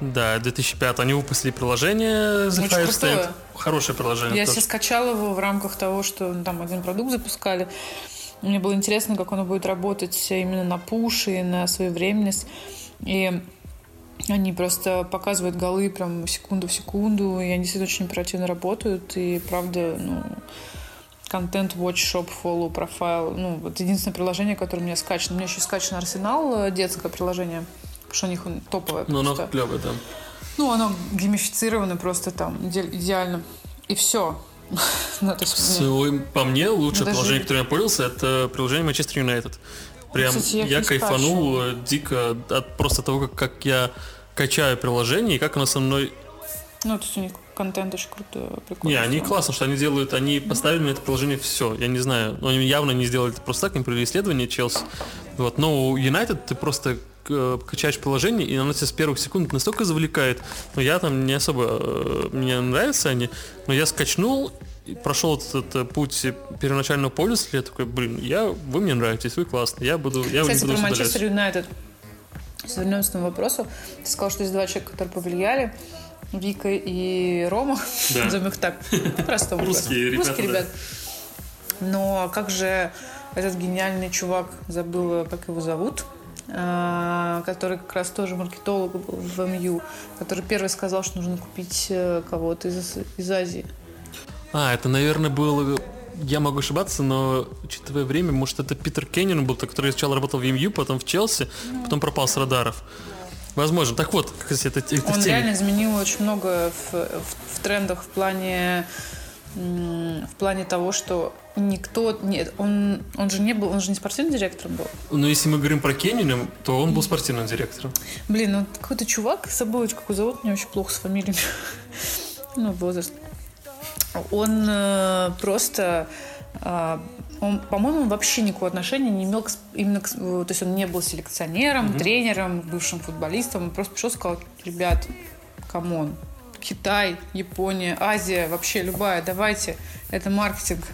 да, 2005 они выпустили приложение The Fire State. Хорошее приложение. Я себе скачала его в рамках того, что ну, там один продукт запускали. Мне было интересно, как оно будет работать именно на пуш и на своевременность. И они просто показывают голы прям секунду в секунду, и они действительно очень оперативно работают, и правда, ну, контент Watch Shop Follow Profile, ну, вот единственное приложение, которое у меня скачано. У меня еще скачано Арсенал, э, детское приложение, потому что у них топовое. Ну, оно клевое, да. Ну, оно геймифицировано просто там идеально. И все. (laughs) ну, то есть, Все, по мне, лучшее даже... приложение, которое я пользовался, это приложение Манчестер Юнайтед. Прям Кстати, я, я кайфанул спрашиваю. дико от просто того, как, как я качаю приложение и как оно со мной... Ну, то есть у них контент очень крутой, прикольный. Не, они классно, что они делают, они поставили на это приложение все. Я не знаю, но они явно не сделали это просто так, они провели исследование Челси. Вот, но у Юнайтед ты просто Э, качаешь приложение, и оно тебя с первых секунд настолько завлекает. Но я там не особо... Э, мне нравятся они, но я скачнул, прошел этот, этот путь первоначального пользователя, я такой, блин, я, вы мне нравитесь, вы классные, я буду... Я Кстати, буду про Манчестер Юнайтед. Вернемся к вопросу. Ты сказал, что есть два человека, которые повлияли. Вика и Рома. Да. Назовем их так. По-простому. Русские ребята. Русские ребята. Но как же этот гениальный чувак, забыла, как его зовут, а, который как раз тоже маркетолог был в МЮ, который первый сказал, что нужно купить э, кого-то из, из Азии. А, это, наверное, был я могу ошибаться, но учитывая время, может, это Питер Кеннин был, который сначала работал в МЮ, потом в Челси, ну. потом пропал с радаров. Возможно. Так вот, кстати, это, это Он реально изменил очень много в, в, в трендах в плане в плане того, что никто... Нет, он, он же не был... Он же не спортивным директором был. Но если мы говорим про Кеннина, то он был спортивным директором. Блин, ну какой-то чувак, забыл, как его зовут, мне очень плохо с фамилией. (laughs) ну, возраст. Он э, просто... Э, он, по-моему, он вообще никакого отношения не имел к, именно к, то есть он не был селекционером, mm-hmm. тренером, бывшим футболистом. Он просто пришел и сказал, ребят, come on, Китай, Япония, Азия, вообще любая, давайте, это маркетинг.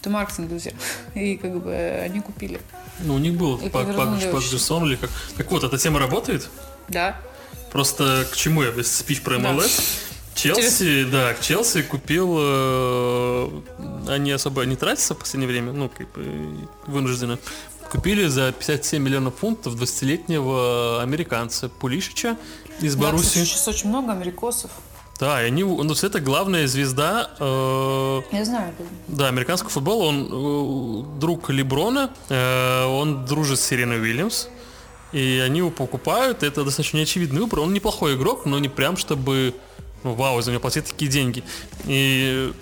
Это маркетинг, друзья. И как бы они купили. Ну, у них был Пак Джи Сон или как. Так вот, эта тема работает? Да. Просто к чему я спич про МЛС? Да. Челси, да, Челси купил, э, они особо не тратятся в последнее время, ну, как бы вынуждены. Купили за 57 миллионов фунтов 20-летнего американца Пулишича из да, Боруссии. Сейчас очень много америкосов. Да, и они, ну, это главная звезда. Э, Я знаю. Да, американского футбола. Он э, друг Леброна, э, он дружит с Сиреной Уильямс. И они его покупают. Это достаточно неочевидный выбор. Он неплохой игрок, но не прям чтобы, ну, вау, за него платить такие деньги. И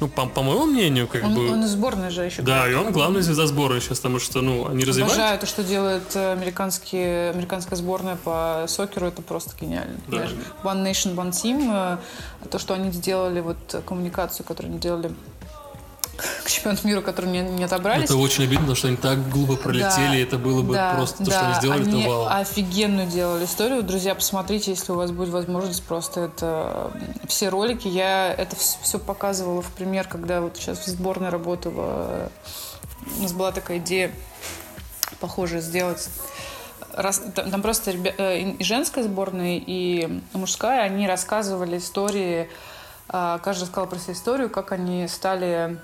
ну, по, по моему мнению, как Он, бы... он из сборной же еще. Да, и он главная звезда сборной сейчас, потому что, ну, они развивают. Обожаю то, что делает э, американские, американская сборная по сокеру, это просто гениально. Да. One Nation, One Team, э, то, что они сделали, вот э, коммуникацию, которую они делали к чемпионату мира, который не, не отобрались. Это очень обидно, потому что они так глупо пролетели, и это было бы да, просто... То, да, что они сделали, они это вау. офигенную делали историю. Друзья, посмотрите, если у вас будет возможность, просто это... Все ролики, я это все показывала в пример, когда вот сейчас в сборной работала. У нас была такая идея похожая сделать Рас- там, там просто э, и женская сборная, и мужская, они рассказывали истории, а, каждый рассказал про свою историю, как они стали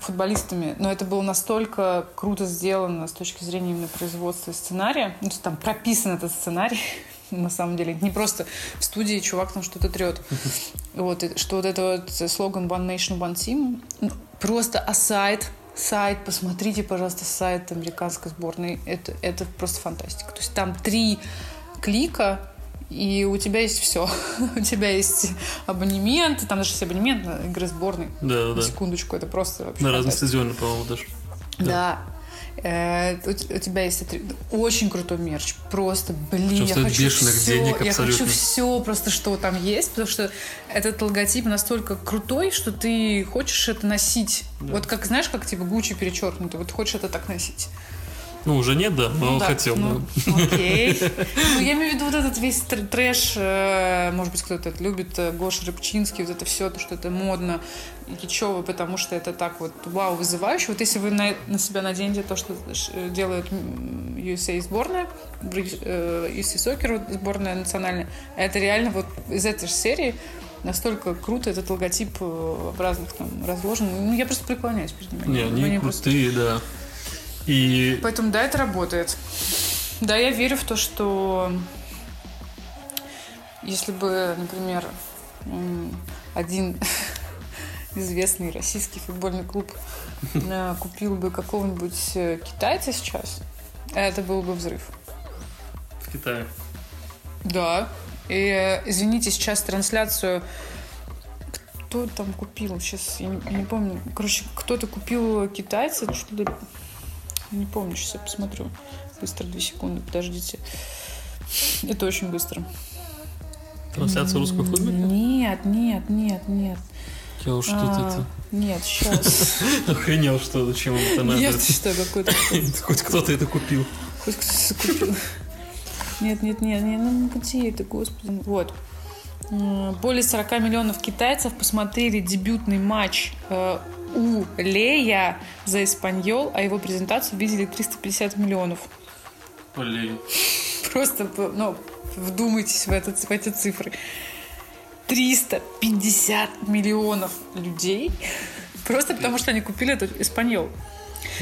футболистами, но это было настолько круто сделано с точки зрения именно производства сценария. Ну, то есть там прописан этот сценарий, (laughs) на самом деле. Не просто в студии чувак там что-то трет. Вот, что вот это вот слоган One Nation, One Team. ну, Просто а сайт, сайт, посмотрите, пожалуйста, сайт американской сборной. Это, это просто фантастика. То есть там три клика, и у тебя есть все. (laughs) у тебя есть абонемент, там даже есть абонемент на игры сборной. Да, да, На да. секундочку, это просто вообще На фантастика. стадионах, по-моему, даже. Да. Э, у, тебя есть отри- очень крутой мерч. Просто, блин, я хочу все, денег я абсолютно. хочу все просто, что там есть, потому что этот логотип настолько крутой, что ты хочешь это носить. Вот как, знаешь, как типа Гуччи перечеркнутый, вот хочешь это так носить. Ну, уже нет, да, но Ну да, хотел. ну, да. Окей. (laughs) Ну, я имею в виду вот этот весь тр- трэш, э, может быть, кто-то это любит, э, Гоша Рыбчинский, вот это все, то, что это модно и кичево, потому что это так вот вау, вызывающе. Вот если вы на, на себя наденете то, что э, делает USA сборная, э, USA Soccer сборная национальная, это реально вот из этой же серии настолько круто этот логотип э, в разных там разложен. Ну, я просто преклоняюсь перед ними. Не, они Мне просто- крутые, да. И Поэтому да, это работает. Да, я верю в то, что если бы, например, один (laughs) известный российский футбольный клуб э, купил бы какого-нибудь э, китайца сейчас, это был бы взрыв. в Китае. Да. И, э, извините, сейчас трансляцию... Кто там купил? Сейчас я не, не помню. Короче, кто-то купил китайца, что ли... Не помню, сейчас я посмотрю. Быстро, две секунды, подождите. Это очень быстро. Трансляция русского футбола? Нет, нет, нет, нет. Я уж тут А, это... Нет, сейчас. (laughs) Охренел, что зачем им это надо. Нет, что, какой-то... (laughs) Хоть кто-то это купил. Хоть кто-то купил. Нет, нет, нет, нет, ну где это, господи. Вот. Более 40 миллионов китайцев посмотрели дебютный матч э, у Лея за Испаньол, а его презентацию видели 350 миллионов. Блин. (laughs) Просто, ну, вдумайтесь в, этот, в эти цифры. 350 миллионов людей (laughs) просто потому, что они купили этот Испаньол.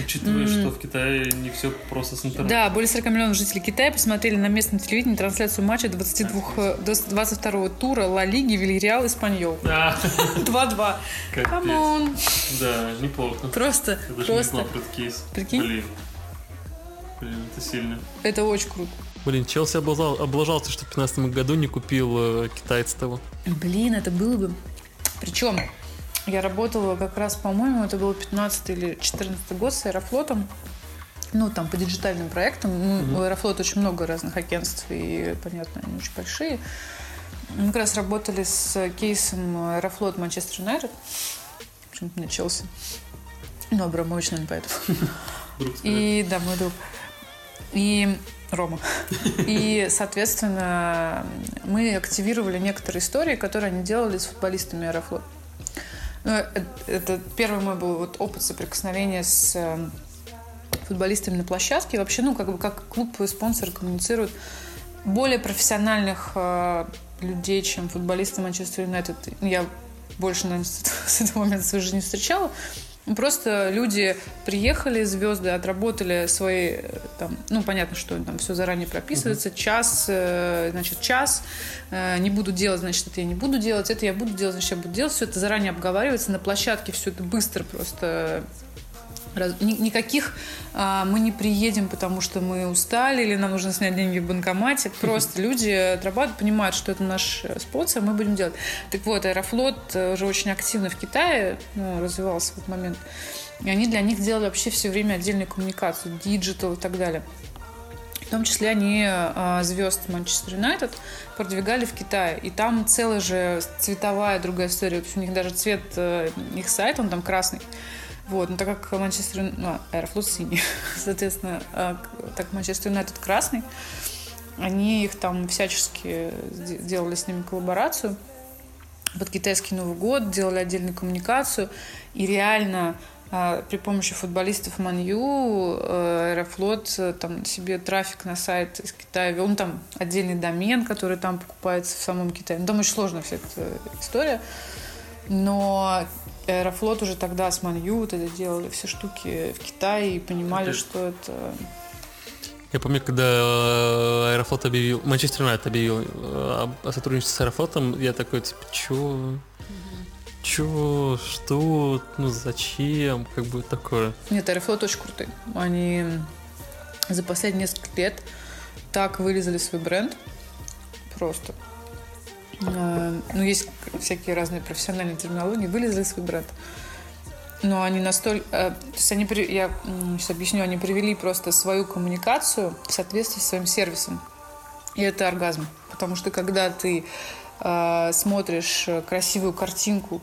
Учитывая, что в Китае не все просто с интернетом. Да, более 40 миллионов жителей Китая посмотрели на местном телевидении трансляцию матча 22, э, 22 тура Ла Лиги Вильяреал Испаньол. Да, 2-2. Капец. Come on. да, неплохо. Просто, Я даже не просто. знал про этот кейс. Прикинь? Блин. Блин, это сильно. Это очень круто. Блин, Челси облажал- облажался, что в 15 году не купил э, китайца того. Блин, это было бы... Причем я работала как раз, по-моему, это был 15 или 14 год с Аэрофлотом. Ну, там, по диджитальным проектам. Ну, У Аэрофлота очень много разных агентств, и, понятно, они очень большие. Мы как раз работали с кейсом Аэрофлот Манчестер Юнайтед. Почему-то на Челси. Ну, Абрамович, наверное, поэтому. И, да, мой друг. И Рома. И, соответственно, мы активировали некоторые истории, которые они делали с футболистами Аэрофлот. Ну, э- это первый мой был вот опыт соприкосновения с э, футболистами на площадке. Вообще, ну, как бы как клуб и спонсор коммуницируют более профессиональных э, людей, чем футболисты Манчестер Юнайтед. Я больше, наверное, (laughs) с этого момента в своей жизни встречала. Ну, Просто люди приехали, звезды, отработали свои, э, там, ну, понятно, что там все заранее прописывается, час, э, значит, час, э, не буду делать, значит, это я не буду делать, это я буду делать, значит, я буду делать, все это заранее обговаривается, на площадке все это быстро просто никаких а, мы не приедем, потому что мы устали или нам нужно снять деньги в банкомате. (laughs) Просто люди отрабатывают, понимают, что это наш спонсор, мы будем делать. Так вот, Аэрофлот э, уже очень активно в Китае ну, развивался в этот момент. И они для них делали вообще все время отдельную коммуникацию, digital и так далее. В том числе они а, звезд Манчестер Юнайтед продвигали в Китае. И там целая же цветовая другая история. То есть у них даже цвет э, их сайта, он там красный. Вот, но так как Манчестер ну, Аэрофлот синий, (laughs) соответственно, а, так как Манчестер Юнайтед красный, они их там всячески делали с ними коллаборацию. Под китайский Новый год, делали отдельную коммуникацию, и реально а, при помощи футболистов Манью э, Аэрофлот э, там себе трафик на сайт из Китая вел, ну, там отдельный домен, который там покупается в самом Китае. Ну, там очень сложная вся эта история, но Аэрофлот уже тогда с Манью вот это делали все штуки в Китае и понимали, Это- что это... Я помню, когда э, Аэрофлот объявил, Манчестер Юнайтед объявил э, о, сотрудничестве с Аэрофлотом, я такой, типа, чё? Чё? Что? Ну, зачем? Как бы такое. Нет, Аэрофлот очень крутые. Они за последние несколько лет так вылезали свой бренд. Просто. А, Ну, есть всякие разные профессиональные терминологии. Вылезли свой бренд. Но они настолько... э, То есть они, я сейчас объясню, они привели просто свою коммуникацию в соответствии с своим сервисом. И это оргазм. Потому что когда ты э, смотришь э, красивую картинку,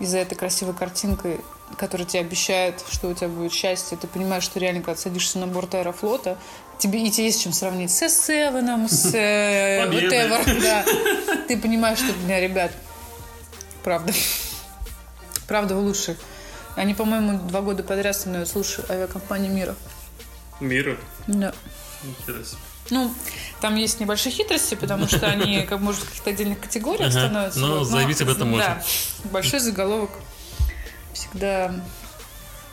и за этой красивой картинкой, которая тебе обещает, что у тебя будет счастье, ты понимаешь, что реально, когда садишься на борт аэрофлота, тебе, и тебе есть чем сравнить с S7, с э, (laughs) whatever, да. Ты понимаешь, что, бля, ребят, правда. Правда, вы лучшие. Они, по-моему, два года подряд становятся лучшей авиакомпанией мира. Мира. Да. Интересно. Ну, там есть небольшие хитрости, потому что они, (laughs) как может, в каких-то отдельных категориях становятся. Ну, Вот, заявить об этом Да, большой заголовок всегда...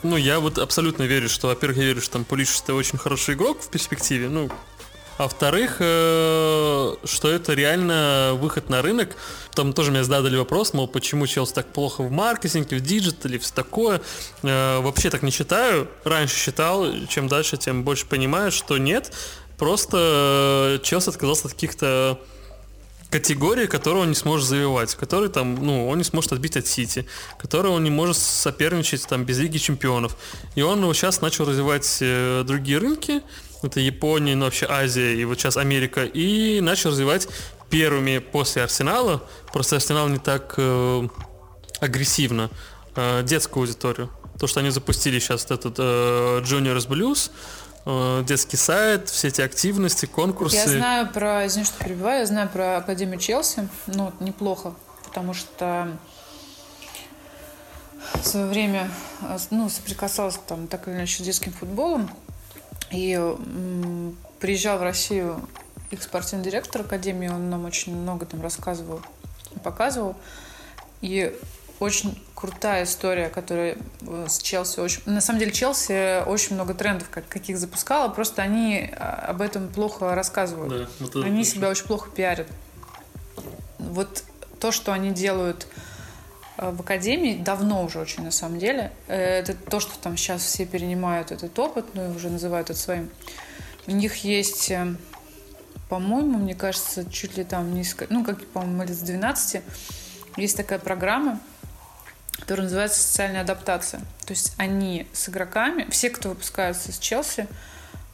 Ну, я вот абсолютно верю, что, во-первых, я верю, что там Пулишич это очень хороший игрок в перспективе, ну, а во-вторых, э, что это реально выход на рынок. Там тоже меня задали вопрос, мол, почему Челси так плохо в маркетинге, в digital -е, все такое. Э, вообще так не считаю. Раньше считал, чем дальше, тем больше понимаю, что нет. Просто э, Челси отказался от каких-то категории, которую он не сможет завоевать, который там, ну, он не сможет отбить от Сити, который он не может соперничать там без Лиги Чемпионов. И он вот сейчас начал развивать э, другие рынки, это Япония, ну вообще Азия и вот сейчас Америка, и начал развивать первыми после Арсенала, просто Арсенал не так э, агрессивно, э, детскую аудиторию. То, что они запустили сейчас этот э, Juniors Blues, детский сайт, все эти активности, конкурсы. Я знаю про, извини, что перебиваю, я знаю про Академию Челси, ну, неплохо, потому что в свое время э, ну, соприкасалась там так или иначе с детским футболом, и приезжал в Россию их спортивный директор Академии, он нам очень много там рассказывал, показывал, и очень крутая история, которая э, с Челси очень... На самом деле Челси очень много трендов как, каких запускала, просто они а, об этом плохо рассказывают. Да, вот Они точно. себя очень плохо пиарят. Вот то, что они делают э, в академии, давно уже очень на самом деле, э, это то, что там сейчас все перенимают этот опыт, ну и уже называют это своим. У них есть, по-моему, мне кажется, чуть ли там низко, ну, как, по-моему, лет с 12, есть такая программа, которая называется социальная адаптация. То есть они с игроками, все, кто выпускаются из Челси,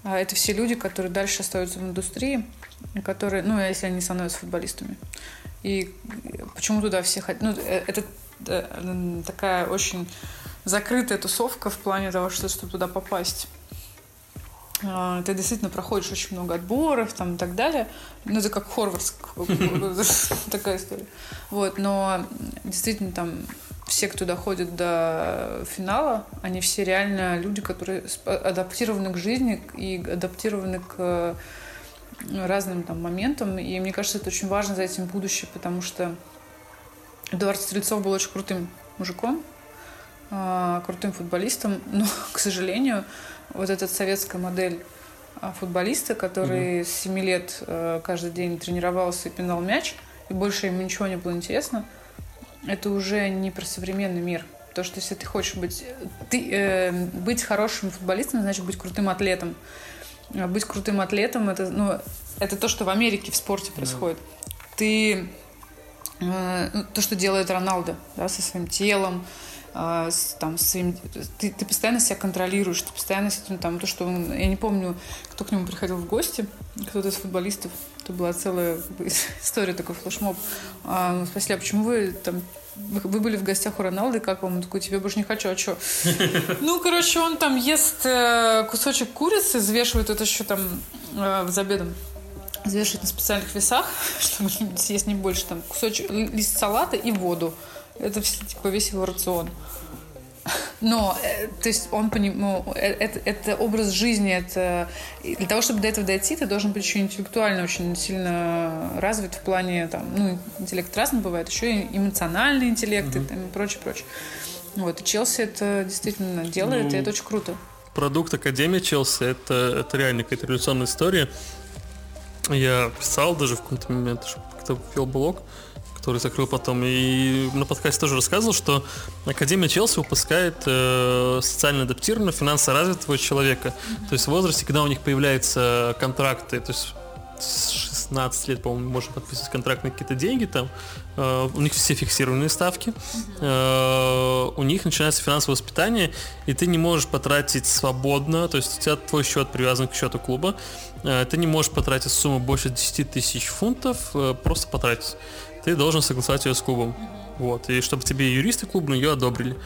а, это все люди, которые дальше остаются в индустрии, которые, ну, если они становятся футболистами. И почему туда все хотят? Ну, э, это э, такая очень закрытая тусовка в плане того, что чтобы туда попасть. А, Ты действительно проходишь очень много отборов там, и так далее. Ну, это как Хорвардс, (laughs) такая история. Вот, но действительно там все, кто доходит до финала, они все реально люди, которые адаптированы к жизни и адаптированы к э, разным там моментам. И мне кажется, это очень важно за этим будущее, потому что Эдуард Стрельцов был очень крутым мужиком, а, крутым футболистом, (laughs) но, к сожалению, вот эта советская модель а, футболиста, который с 7 лет э, каждый день тренировался и пинал мяч, и больше ему ничего не было интересно, это уже не про современный мир. то, что если ты хочешь быть, ты, э, быть хорошим футболистом, значит быть крутым атлетом. А быть крутым атлетом это, ну, это то, что в Америке в спорте происходит. Ты э, ну, то, что делает Роналдо, да, со своим телом, э, с, там, своим, ты, ты постоянно себя контролируешь, ты постоянно с этим, там, то, что он, я не помню, кто к нему приходил в гости, кто-то из футболистов, это была целая (laughs) история, такой флешмоб. А, ну, спросили, а почему вы там вы, вы были в гостях у Роналды, как вам? Он такой, тебе больше не хочу, а что? (laughs) Ну, короче, он там ест э, кусочек курицы, взвешивает это еще там э, за обедом взвешивает на специальных весах, (laughs) чтобы съесть не больше, там, кусочек, лист салата и воду. Это все, типа, весь его рацион. Но, э, то есть, он поним... ну, э, это, это образ жизни, это... Для того, чтобы до этого дойти, ты должен быть еще интеллектуально очень сильно развит в плане, там, ну, интеллект разный бывает, еще и эмоциональный интеллект и, там, и прочее, прочее. Вот, и Челси это действительно делает, Ну, и это очень круто. продукт Академии Челси это, это реально какая-то революционная история. Я писал даже в какой-то момент, что как-то вел блог, который закрыл потом. И на подкасте тоже рассказывал, что Академия Челси выпускает э, социально адаптированного, финансово развитого человека. То есть в возрасте, когда у них появляются контракты, то есть с 16 лет, по-моему, можно подписывать контракт на какие-то деньги там. Э, у них все фиксированные ставки. Э, у них начинается финансовое воспитание, и ты не можешь потратить свободно, то есть у тебя твой счет привязан к счету клуба. Э, ты не можешь потратить сумму больше 10 тысяч фунтов, э, просто потратить. Ты должен согласовать ее с клубом. Вот. И чтобы тебе юристы клуба ее одобрили.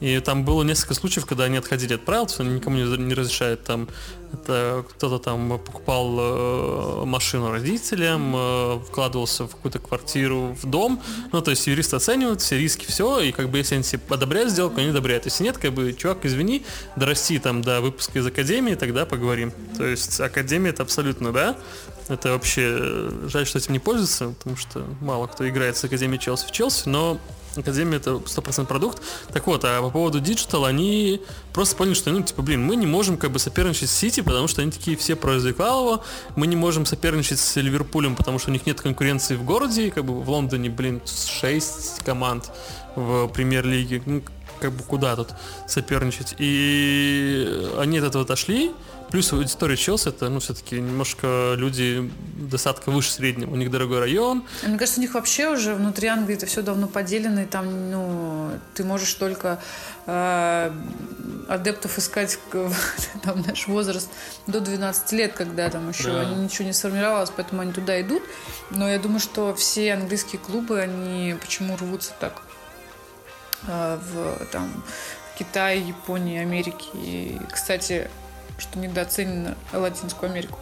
И там было несколько случаев, когда они отходили от правил, то есть они никому не, не разрешают там это кто-то там покупал э, машину родителям, э, вкладывался в какую-то квартиру, в дом. Ну, то есть юристы оценивают все риски, все, и как бы если они себе одобряют сделку, они одобряют. Если нет, как бы, чувак, извини, дорасти там до выпуска из академии, тогда поговорим. То есть академия это абсолютно, да, это вообще э, жаль, что этим не пользуется, потому что мало кто играет с Академией Челси в Челси, но Академия это 100% продукт. Так вот, а по поводу Digital, они просто поняли, что, ну, типа, блин, мы не можем как бы соперничать с Сити, потому что они такие все произвекалово, мы не можем соперничать с Ливерпулем, потому что у них нет конкуренции в городе, как бы в Лондоне, блин, 6 команд в премьер-лиге, ну, как бы куда тут соперничать. И они от этого отошли, Плюс аудитория Челси это, ну, все-таки немножко люди достатка выше среднего. У них дорогой район. А Мне кажется, у них вообще уже внутри Англии это все давно поделено, и там, ну, ты можешь только э, адептов искать, (laughs) там, наш возраст до 12 лет, когда там еще Да. ничего не сформировалось, поэтому они туда идут. Но я думаю, что все английские клубы, они почему рвутся так в там Китай, Японии, Америке. И, кстати, что недооценено Латинскую Америку.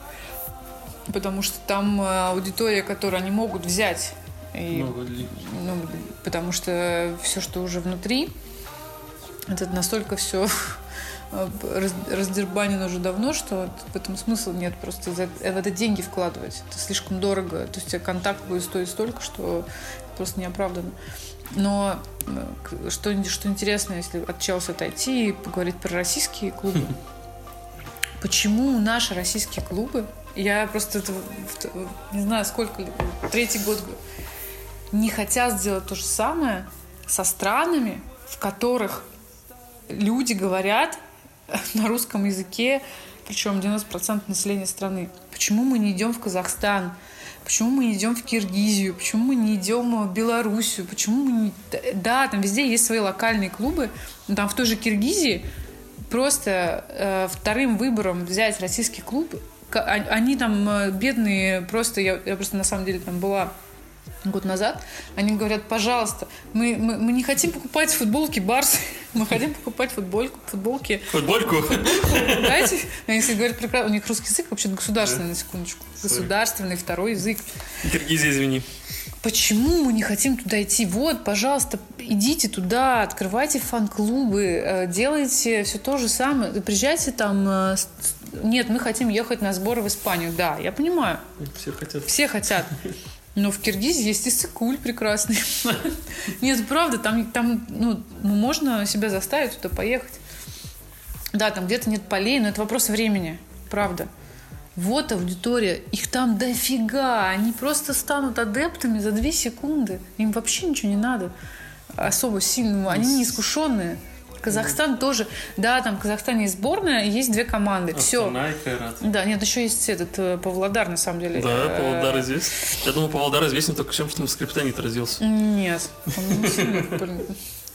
Потому что там э, аудитория, которую они могут взять. И, ну, потому что все, что уже внутри, это настолько все раздербанено уже давно, что в этом смысла нет. Просто за- в это деньги вкладывать. Это слишком дорого. То есть контакт будет стоить столько, что это просто неоправданно. Но э, что, что интересно, если от Челси отойти и поговорить про российские клубы, (laughs) почему наши российские клубы, я просто это, не знаю, сколько, третий год не хотят сделать то же самое со странами, в которых люди говорят (laughs) на русском языке, причем 90% населения страны. Почему мы не идем в Казахстан? Почему мы не идем в Киргизию? Почему мы не идем в Белоруссию? Почему мы не... Да, там везде есть свои локальные клубы. но Там в той же Киргизии просто э, вторым выбором взять российский клуб, а- они там э, бедные, просто я, я просто на самом деле там была год назад, они говорят, пожалуйста, мы, мы, мы не хотим покупать футболки Барс, (laughs) мы хотим покупать футбольку, футболки. Футбольку. Дайте, они говорят прекрасно, у них русский язык вообще государственный, на секундочку. Государственный второй язык. Киргизия, извини. Почему мы не хотим туда идти? Вот, пожалуйста, идите туда, открывайте фан-клубы, э, делайте все то же самое. Приезжайте там... э, Нет, мы хотим ехать на сборы в Испанию. Да, я понимаю, Все хотят. все хотят. Но в Киргизии есть и Сыкуль прекрасный. Нет, правда, там, там ну, ну, можно себя заставить туда поехать. Да, там где-то нет полей, но это вопрос времени. Правда. Вот аудитория, их там дофига. Они просто станут адептами за две секунды. Им вообще ничего не надо. особо сильно, они не Казахстан тоже, да, там в Казахстане есть сборная, есть две команды, все. Астана и Кайрат. Да, нет, еще есть этот э, Павлодар, на самом деле. Да, Э, Павлодар известен. Я думаю, Павлодар известен только тем, что он скриптонит родился. Нет, он не сильно.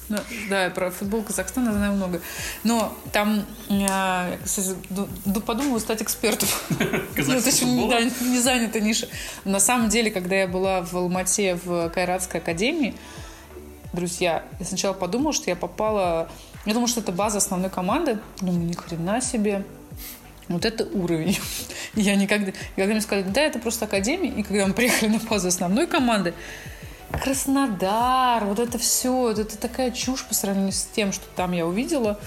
Ну, Да, про футбол Казахстана я знаю много. Но там, я, кстати, ду- ду- подумала стать экспертом. Ну, футбола? да, не занята ниша. На самом деле, когда я была в Алмате в Кайратской академии, друзья, я сначала подумала, что я попала... Я думала, что это база основной команды. Думаю, ни хрена себе. Вот это уровень. (laughs) Я никогда... И когда мне сказали, да, это просто академия, и когда мы приехали на базу основной команды, Краснодар, вот это все, это такая чушь по сравнению с тем, что там я увидела.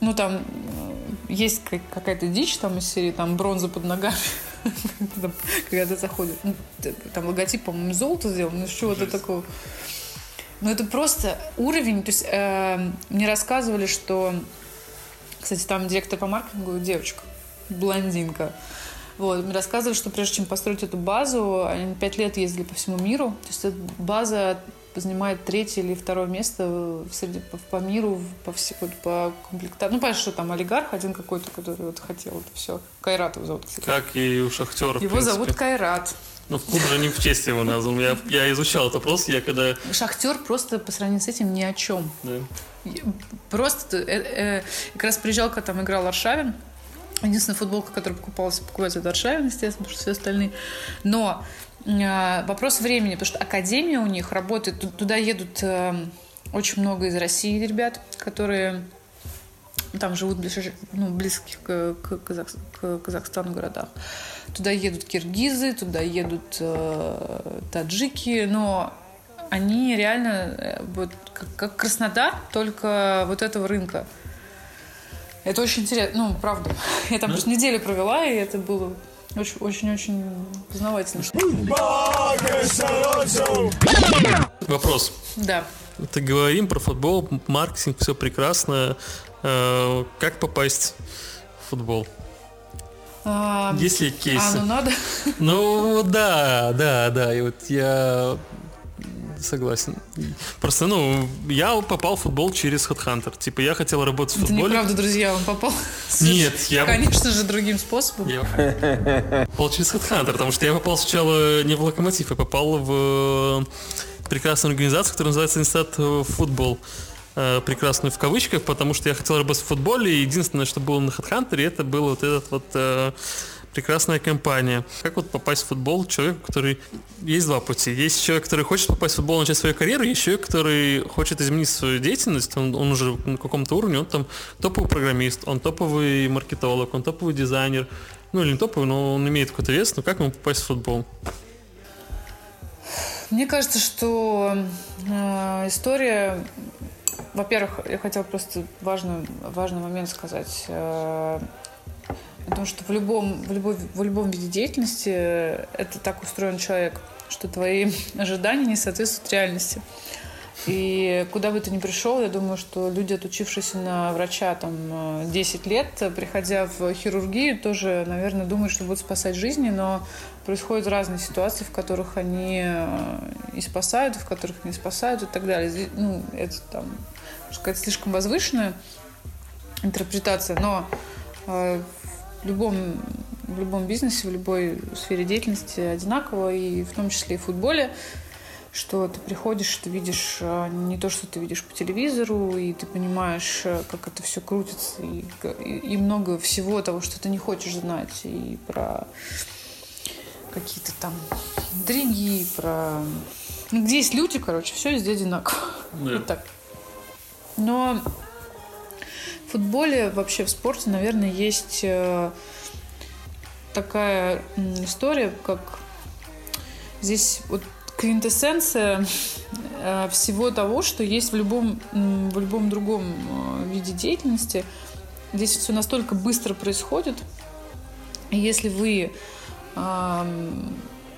Ну, там э, есть как- какая-то дичь там из серии, там бронза под ногами, (laughs) когда ты заходишь. Ну, Там логотип, по-моему, из золота сделан, ну, чего-то такого. Ну, это просто уровень. То есть э, мне рассказывали, что... Кстати, там директор по маркетингу девочка, блондинка. Вот, мне рассказывали, что прежде чем построить эту базу, они пять лет ездили по всему миру. То есть эта база занимает третье или второе место среди, по, по миру, по, все, по комплектации. Ну, понятно, что там олигарх один какой-то, который вот хотел это все. Кайрат его зовут, кстати. Как и у Шахтера, в Его зовут Кайрат. Ну, в клуб же не в честь его назван. Я, я изучал этот вопрос, я когда... Шахтер просто по сравнению с этим ни о чем. да. Просто э, э, как раз приезжал, когда там играл Аршавин. Единственная футболка, которая покупалась, покупается, это Аршавин, естественно, потому что все остальные. Но э, вопрос времени, потому что академия у них работает, ту- туда едут э, очень много из России ребят, которые там живут в ближ- ну, близких к, к Казах- к Казахстану городах. Туда едут киргизы, туда едут э, таджики, но они реально э, вот как, Краснодар, только вот этого рынка. Это очень интересно, ну, правда. (laughs) Я там просто неделю провела, и это было очень-очень познавательно. Вопрос. Да. Это говорим про футбол, маркетинг, все прекрасно. Э, Как попасть в футбол? А, Есть ли а, кейсы? ну надо. (laughs) Ну да, да, да. И вот я согласен. Просто, ну, я попал в футбол через HeadHunter. Типа, я хотел работать в Это футболе. неправда, друзья, он попал. Нет, я- Конечно же, другим способом. Я попал через HeadHunter, потому что я попал сначала не в Локомотив, я попал в прекрасную организацию, которая называется Инстат Футбол. Э, Прекрасную в кавычках, потому что я хотел работать в футболе, и единственное, что было на HeadHunter, это был вот этот вот э, прекрасная компания. Как вот попасть в футбол человеку, который... Есть два пути. Есть человек, который хочет попасть в футбол, начать свою карьеру, есть человек, который хочет изменить свою деятельность, он, он уже на каком-то уровне, он там топовый программист, он топовый маркетолог, он топовый дизайнер, ну или не топовый, но он имеет какой-то вес, но как ему попасть в футбол? Мне кажется, что э, история... Во-первых, я хотела просто важный, важный момент сказать. Э, о том, что в любом, в, любой, в любом виде деятельности это так устроен человек, что твои (laughs) ожидания не соответствуют реальности. И куда бы ты ни пришел, я думаю, что люди, отучившиеся на врача там, э, 10 лет, приходя в хирургию, тоже, наверное, думают, что будут спасать жизни, но происходят разные ситуации, в которых они э, и спасают, в которых не спасают и так далее. Ну, это там, можно сказать, слишком возвышенная интерпретация, но э, в любом, в любом бизнесе, в любой сфере деятельности одинаково, и в том числе и в футболе, что ты приходишь, ты видишь э, не то, что ты видишь по телевизору, и ты понимаешь, э, как это все крутится, и, и- и много всего того, что ты не хочешь знать, и про какие-то там интриги, про... Ну, где есть люди, короче, все везде одинаково. Да. Вот так. Но в футболе, вообще в спорте, наверное, есть э, такая история, как здесь вот квинтэссенция э, всего того, что есть в любом, в любом другом э, виде деятельности. Здесь все настолько быстро происходит. И если вы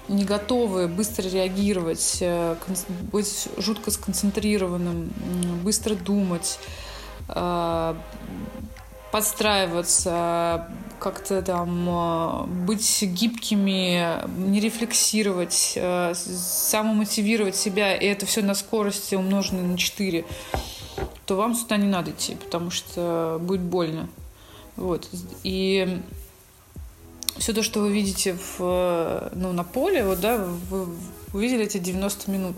не готовы быстро реагировать, э, быть жутко сконцентрированным, быстро думать, подстраиваться, как-то там э, быть гибкими, не рефлексировать, э, самомотивировать себя, и это все на скорости умноженное на 4, то вам сюда не надо идти, потому что будет больно. Вот. И все то, что вы видите в, ну, на поле, вот, да, вы увидели эти 90 минут.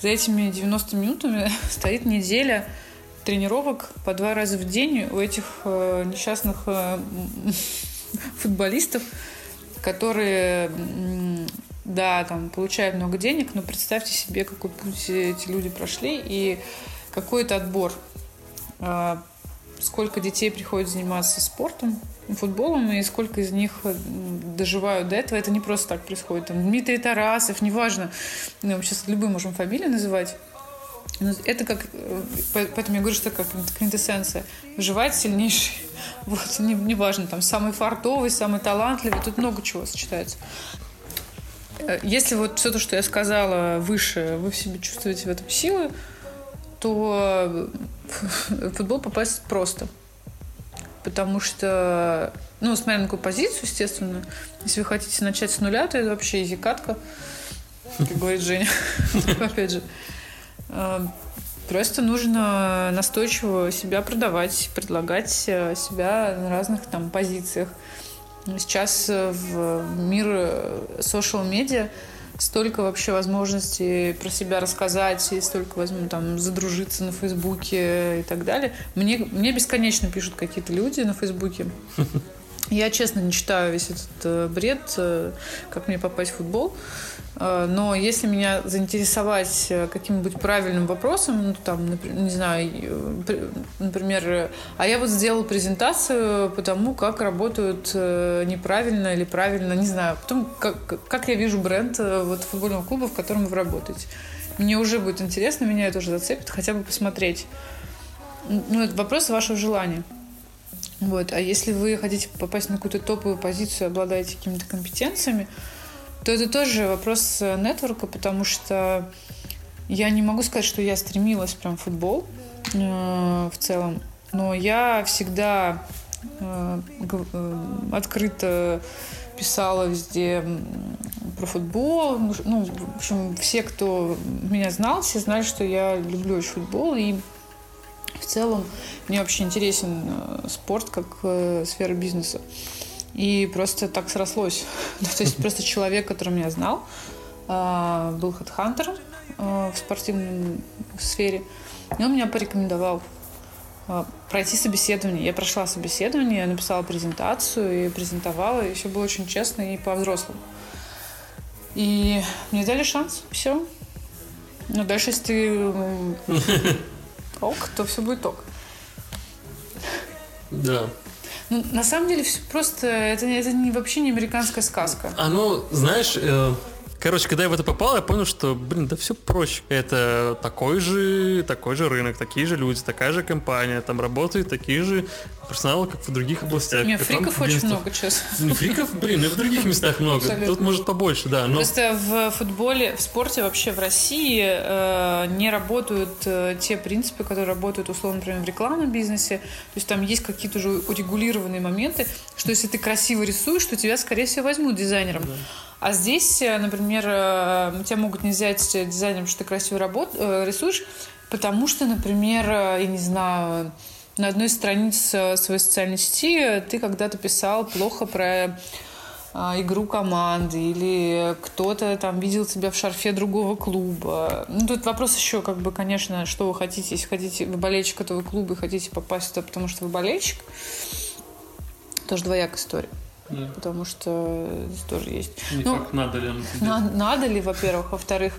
За этими 90 минутами (laughs) стоит неделя тренировок по два раза в день у этих э, несчастных э, (laughs) футболистов, которые, да, там получают много денег, но представьте себе, какой путь эти люди прошли и какой это отбор. Э, сколько детей приходит заниматься спортом, футболом, и сколько из них э, доживают до этого. Это не просто так происходит. Там, Дмитрий Тарасов, неважно. Ну, сейчас любые можем фамилии называть. Но это как... э, Поэтому я говорю, что как квинтэссенция. Выживает сильнейший. (laughs) Вот, не, неважно, там, самый фартовый, самый талантливый. Тут много чего сочетается. Э, Если вот все то, что я сказала выше, вы в себе чувствуете в этом силы, то в футбол попасть просто. Потому что, ну, смотря на какую позицию, естественно, если вы хотите начать с нуля, то это вообще изи-катка, как говорит Женя. (laughs) Опять же. Э, Просто нужно настойчиво себя продавать, предлагать э, себя на разных там позициях. Сейчас э, в мир social медиа столько вообще возможностей про себя рассказать, и столько возьму там задружиться на Фейсбуке и так далее. Мне, мне бесконечно пишут какие-то люди на Фейсбуке. (laughs) Я, честно, не читаю весь этот э, бред, э, как мне попасть в футбол. Э, Но если меня заинтересовать э, каким-нибудь правильным вопросом, ну, там, не знаю, э, при- например, а я вот сделал презентацию по тому, как работают неправильно или правильно, не знаю, потом, как, как я вижу бренд вот футбольного клуба, в котором вы работаете. Мне уже будет интересно, меня это уже зацепит, хотя бы посмотреть. Ну, это вопрос вашего желания. Вот. А если вы хотите попасть на какую-то топовую позицию, обладаете какими-то компетенциями, то это тоже вопрос э, нетворка, потому что я не могу сказать, что я стремилась прям в футбол э, в целом, но я всегда э, э, открыто писала везде про футбол. Ну, в общем, все, кто меня знал, все знали, что я люблю очень футбол. И в целом мне вообще интересен э, спорт как сфера бизнеса. И просто так срослось. Ну, (laughs) То есть просто человек, который меня знал, э, был хедхантером э, в спортивной сфере. И он меня порекомендовал э, пройти собеседование. Я прошла собеседование, я написала презентацию и презентовала, и все было очень честно и по-взрослому. И мне дали шанс, все. Но дальше, если ты (laughs) ок, то все будет ок. Да. Ну, на самом деле, все просто это, это не, вообще не американская сказка. Ну, знаешь, э, короче, когда я в это попал, я понял, что, блин, да все проще. Это такой же, такой же рынок, такие же люди, такая же компания, там работают такие же персоналы, как в других областях. Не, как фриков очень много, честно. Фриков, блин, и в других местах много. Абсолютно. Тут может побольше, да. Но Просто в футболе, в спорте вообще в России э, не работают э, те принципы, которые работают, условно, например, в рекламном бизнесе. То есть там есть какие-то уже урегулированные моменты, что если ты красиво рисуешь, то тебя, скорее всего, возьмут дизайнером. А здесь, э, например, э, тебя могут не взять дизайнером, что ты красиво работ- э, рисуешь, потому что, например, э, я не знаю, на одной из страниц э, своей социальной сети ты когда-то писал плохо про игру команды или кто-то там видел тебя в шарфе другого клуба. Ну, тут вопрос еще, как бы, конечно, что вы хотите. Если хотите, вы болельщик этого клуба и хотите попасть туда, потому что вы болельщик, тоже двоякая история. Да. Потому что здесь тоже есть. не Ну, как надо ли на- надо ли, во-первых. Во-вторых,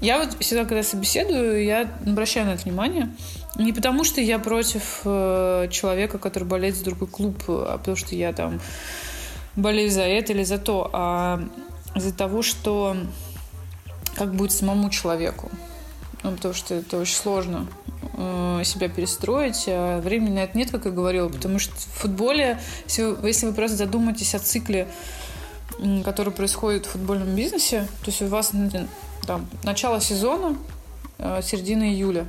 я вот всегда, когда собеседую, я обращаю на это внимание. Не потому, что я против э, человека, который болеет за другой клуб, а потому что я там болею за это или за то, а из-за того, что как будет самому человеку. Ну, потому что это очень сложно э, себя перестроить. А времени на это нет, как я говорила, потому что в футболе, если если вы просто задумаетесь о цикле который происходит в футбольном бизнесе. То есть у вас там, начало сезона, э, середина июля.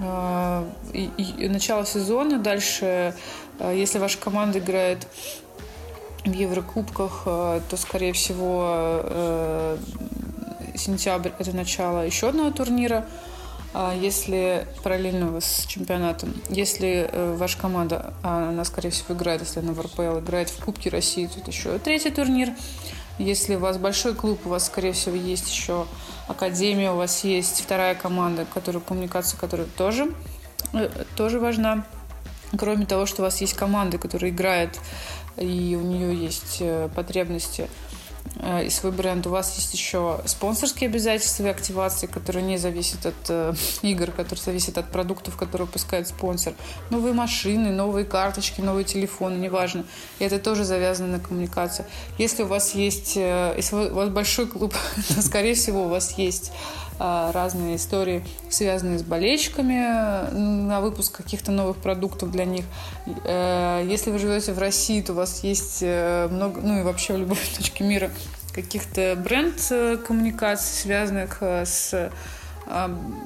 э, и, и начало сезона. Дальше, э, если ваша команда играет в Еврокубках, то, скорее всего, сентябрь – это начало еще одного турнира. А Если параллельно с чемпионатом, если э, ваша команда, а она, скорее всего, играет, если она в РПЛ, играет в Кубке России, тут еще третий турнир. Если у вас большой клуб, у вас, скорее всего, есть еще академия, у вас есть вторая команда, которая коммуникация, которая тоже, э, тоже важна. Кроме того, что у вас есть команда, которая играет, и у нее есть э, потребности и свой бренд, у вас есть еще спонсорские обязательства и активации, которые не зависят от э, (laughs) игр, которые зависят от продуктов, которые выпускает спонсор. Новые машины, новые карточки, новые телефоны, неважно. И это тоже завязано на коммуникацию. Если у вас есть, э, если у вас большой клуб, (laughs) то, скорее всего, у вас есть разные истории, связанные с болельщиками э, на выпуск каких-то новых продуктов для них. Э, Если вы живете в России, то у вас есть э, много, ну и вообще в любой (laughs) точке мира каких-то бренд-коммуникаций, связанных с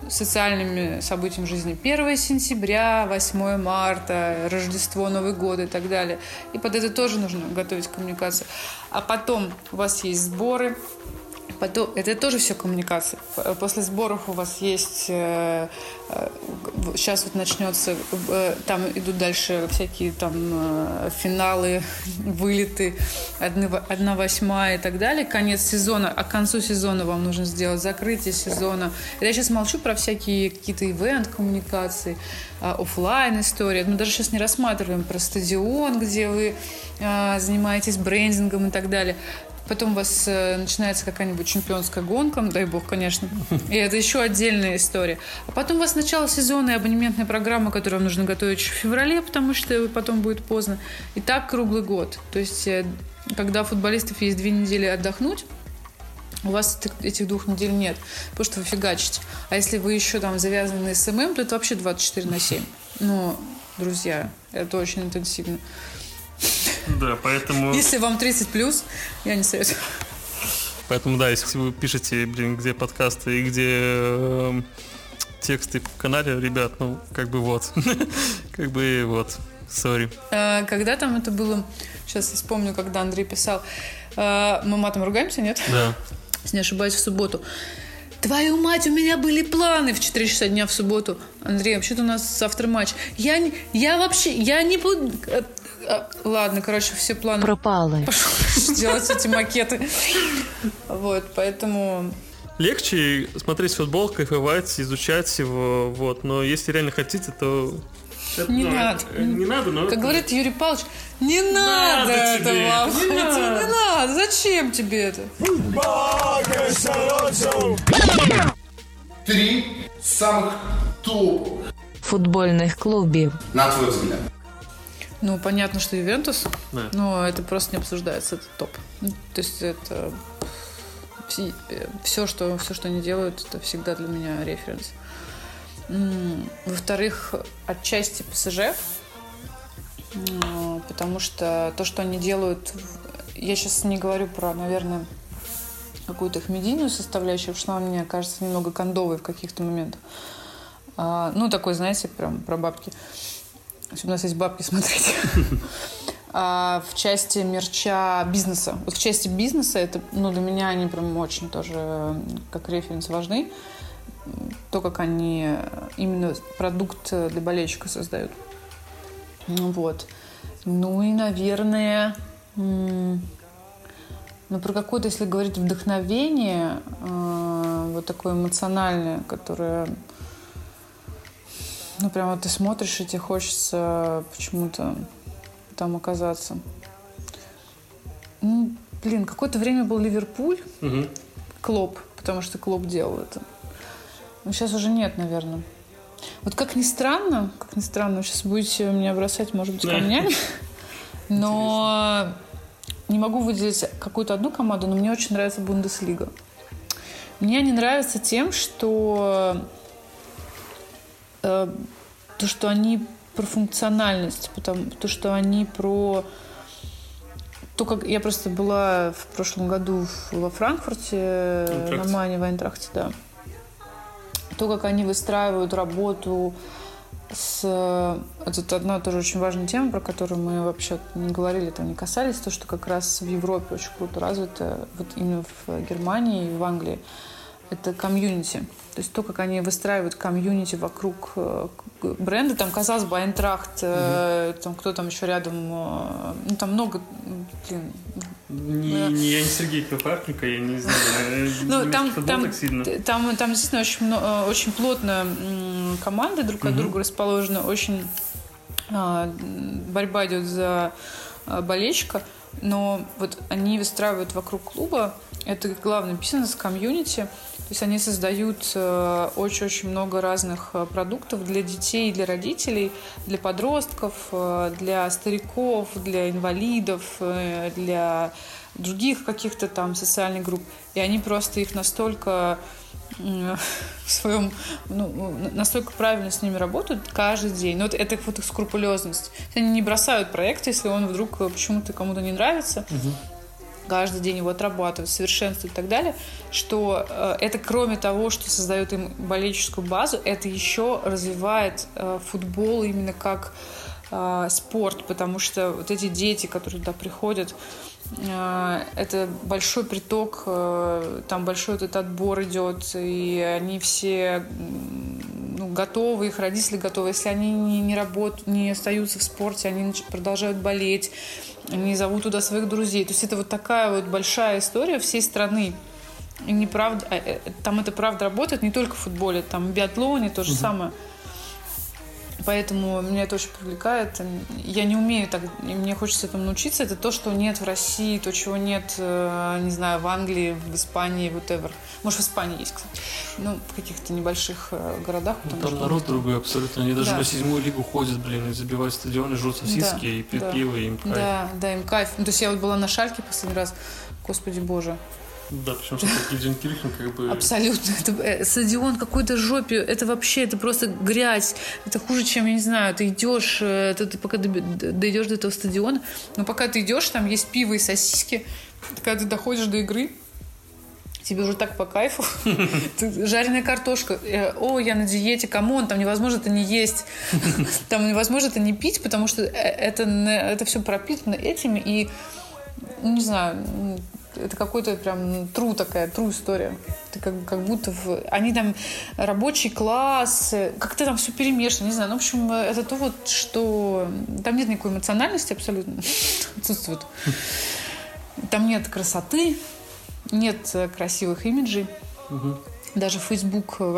социальными событиями жизни 1 сентября, 8 марта, Рождество, Новый год и так далее. И под это тоже нужно готовить коммуникацию. А потом у вас есть сборы, Потом, это тоже все коммуникация. П- После сборов у вас есть... э, э, сейчас вот начнется... э, там идут дальше всякие там э, финалы, (laughs) вылеты, одна восьмая и так далее. Конец сезона. А к концу сезона вам нужно сделать закрытие сезона. Я сейчас молчу про всякие какие-то ивент-коммуникации, офлайн истории. Мы даже сейчас не рассматриваем про стадион, где вы э, занимаетесь брендингом и так далее. Потом у вас э, начинается какая-нибудь чемпионская гонка, дай бог, конечно. И это еще отдельная история. А потом у вас начало сезона и абонементная программа, которую вам нужно готовить в феврале, потому что потом будет поздно. И так круглый год. То есть, э, когда у футболистов есть две недели отдохнуть, у вас этих- двух недель нет, потому что вы фигачите. А если вы еще там завязаны на SMM, то это вообще 24 на 7. Ну, друзья, это очень интенсивно. Да, поэтому... Если вам 30 плюс, я не советую. Поэтому, да, если вы пишете, блин, где подкасты и где эм, тексты в канале, ребят, ну, как бы вот. (laughs) Как бы вот. Sorry. Э, Когда там это было, сейчас я вспомню, когда Андрей писал, э, мы матом ругаемся, нет? Да. Если не ошибаюсь, в субботу. Твою мать, у меня были планы в 4 часа дня в субботу. Андрей, вообще-то у нас завтра матч. Я, я вообще, я не буду... э, э, Ладно, короче, все планы Пропали. пошел (laughs) делать эти макеты. Вот, поэтому... Легче смотреть футбол, кайфовать, изучать его, вот. Но если реально хотите, то... это, Не ну, надо. это Не надо, но... Как говорит Юрий Павлович, не надо, Надо это тебе, вам. не (laughs) Не надо. надо. Зачем тебе это? Три самых топовых, Футбольних клубів. на твой взгляд. Ну, понятно, что Ювентус, Да. но это просто не обсуждается, это топ. Ну, То есть это все, что, все, что они делают, это всегда для меня референс. Во-вторых, отчасти ПСЖ, м, потому что то, что они делают, я сейчас не говорю про, наверное, какую-то их медийную составляющую, потому что она мне кажется немного кондовой в каких-то моментах. А, ну, такой, знаете, прям про бабки. Особенно если есть бабки смотреть. (laughs) А в части мерча бизнеса. Вот в части бизнеса это, ну, для меня они прям очень тоже как референс важны. То, как они именно продукт для болельщика создают. Ну, Вот. Ну и, наверное, ну, про какое-то, если говорить вдохновение, э, вот такое эмоциональное, которое ну, прям вот ты смотришь, и тебе хочется почему-то там оказаться. Ну, блин, какое-то время был Ливерпуль, Мгм. Клоп, потому что Клоп делал это. Но сейчас уже нет, наверное. Вот как ни странно, как ни странно, вы сейчас будете меня бросать, может быть, камнями, (laughs) но не могу выделить какую-то одну команду, но мне очень нравится Бундеслига. Мне они нравятся тем, что э, то, что они про функциональность, потому то, что они про то, как я просто была в прошлом году в- во Франкфурте, э, Айнтрахте. на Мане, в Айнтрахте, да. то, как они выстраивают работу с... Это одна тоже очень важная тема, про которую мы вообще не говорили, там не касались, то, что как раз в Европе очень круто развито, вот именно в Германии и в Англии, это комьюнити. То есть то, как они выстраивают комьюнити вокруг э, бренда, там, казалось бы, Айнтрахт, э, там, кто там еще рядом, э, ну, там много, блин, Не, не, я не Сергей Карпенко, я не знаю. (laughs) ну, там, там, сильно. там, там действительно очень, мно- э, очень плотно команды друг от друга расположены, очень а, борьба идет за болельщика, но вот они выстраивают вокруг клуба, это главный бизнес, комьюнити, то есть они создают э, очень-очень много разных э, продуктов для детей для родителей, для подростков, э, для стариков, для инвалидов, для других каких-то там социальных групп. И они просто их настолько в своем, ну, настолько правильно с ними работают каждый день. Ну, вот это вот их скрупулезность. Они не бросают проект, если он вдруг э, почему-то кому-то не нравится. Каждый день его отрабатывают, совершенствуют и так далее, что э, это кроме того, что создает им болельческую базу, это еще развивает э, футбол именно как э, спорт, потому что вот эти дети, которые туда приходят, э, это большой приток, э, там большой этот отбор идет, и они все ну, готовы, их родители готовы. Если они не, не работают, не остаются в спорте, они продолжают болеть, они зовут туда своих друзей. То есть это вот такая вот большая история всей страны. И неправда, э, там это правда работает не только в футболе, там в биатлоне то же самое. Поэтому меня это очень привлекает. Я не умею так, и мне хочется этому научиться. Это то, что нет в России, то, чего нет, э, не знаю, в Англии, в Испании, whatever. Может, в Испании есть, кстати. Ну, в каких-то небольших э, городах. Ну, Там народ другой абсолютно. Они даже Да. на седьмую лигу ходят, блин, и забивают стадионы, жрут сосиски Да, и пьют да. пиво, и им кайф. Да, да, им кайф. Ну, то есть я вот была на Шальке последний раз. Господи боже. Да, причем что Гильденкирхен как бы... Абсолютно. Это, э, стадион какой-то жопе. Это вообще, это просто грязь. Это хуже, чем, я не знаю, ты идешь, э, ты, ты пока дойдешь до этого стадиона, но пока ты идешь, там есть пиво и сосиски. Когда ты доходишь до игры, тебе уже так по кайфу. (laughs) Жареная картошка. Э, О, я на диете, come on, там невозможно это не есть. (laughs) Там невозможно это не пить, потому что это, это все пропитано этими. И, ну, не знаю, это какой-то прям true такая, true история. Ты как, как будто в... Они там рабочий класс, как-то там все перемешано, не знаю. Ну, в общем, это то вот, что... Там нет никакой эмоциональности абсолютно. (laughs) Отсутствует. Там нет красоты, нет э, красивых имиджей. Даже Facebook э, м,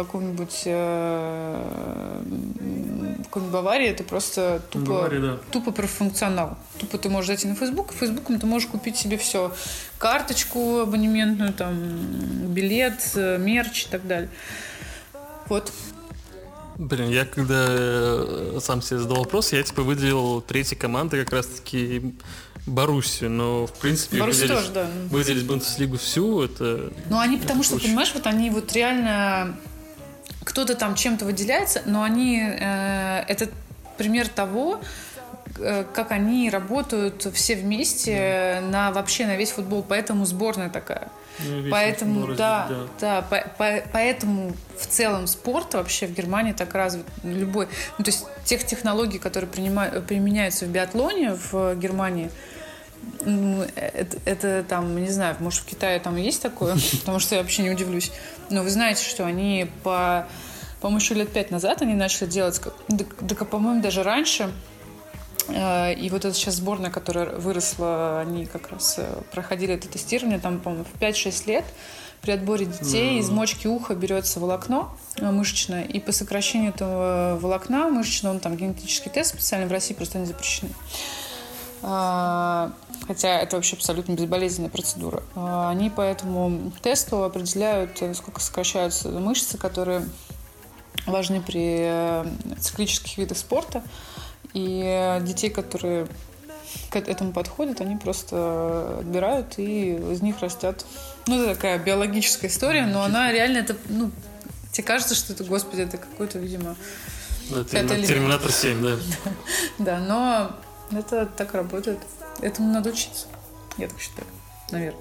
какой-нибудь Баварии это просто тупо, Баварии, да. тупо про функционал. Тупо ты можешь зайти на Facebook, и Фейсбуком ты можешь купить себе все. Карточку абонементную, там, билет, э, мерч и так далее. Вот. Блин, я когда э, сам себе задал вопрос, я типа выделил третьей командой как раз-таки Боруссию, но в принципе Боруссия выделить, тоже, да. выделить Бундеслигу всю, это... Ну, они потому что, очень- понимаешь, вот они вот реально... Кто-то там чем-то выделяется, но они... э, это пример того, э, как они работают все вместе на вообще на весь футбол. Поэтому сборная такая. ну, Поэтому, футбол да, разделить, да, по- по- поэтому в целом спорт вообще в Германии так развит. Любой, ну, то есть тех технологий, которые принима- применяются в биатлоне в Германии, это, это там, не знаю, может, в Китае там есть такое, (laughs) потому что я вообще не удивлюсь. Но вы знаете, что они по, по-моему, еще лет пять назад они начали делать, да, да, по-моему, даже раньше, Э, И вот эта сейчас сборная, которая выросла, они как раз э, проходили это тестирование, там, по-моему, в 5-6 лет при отборе детей из мочки уха берется волокно э, мышечное, и по сокращению этого волокна мышечного, он там генетический тест специально в России просто не запрещены. Хотя это вообще абсолютно безболезненная процедура. А, Они по этому тесту определяют, э, сколько сокращаются мышцы, которые важны при э, циклических видах спорта. И э, детей, которые к этому подходят, они просто отбирают и из них растят. Ну, это такая биологическая история, но она реально это, ну, тебе кажется, что это, господи, это какой-то, видимо, Да, Это Термина- элемент. Терминатор 7, да. да, но это так работает. Этому надо учиться. Я так считаю, наверное.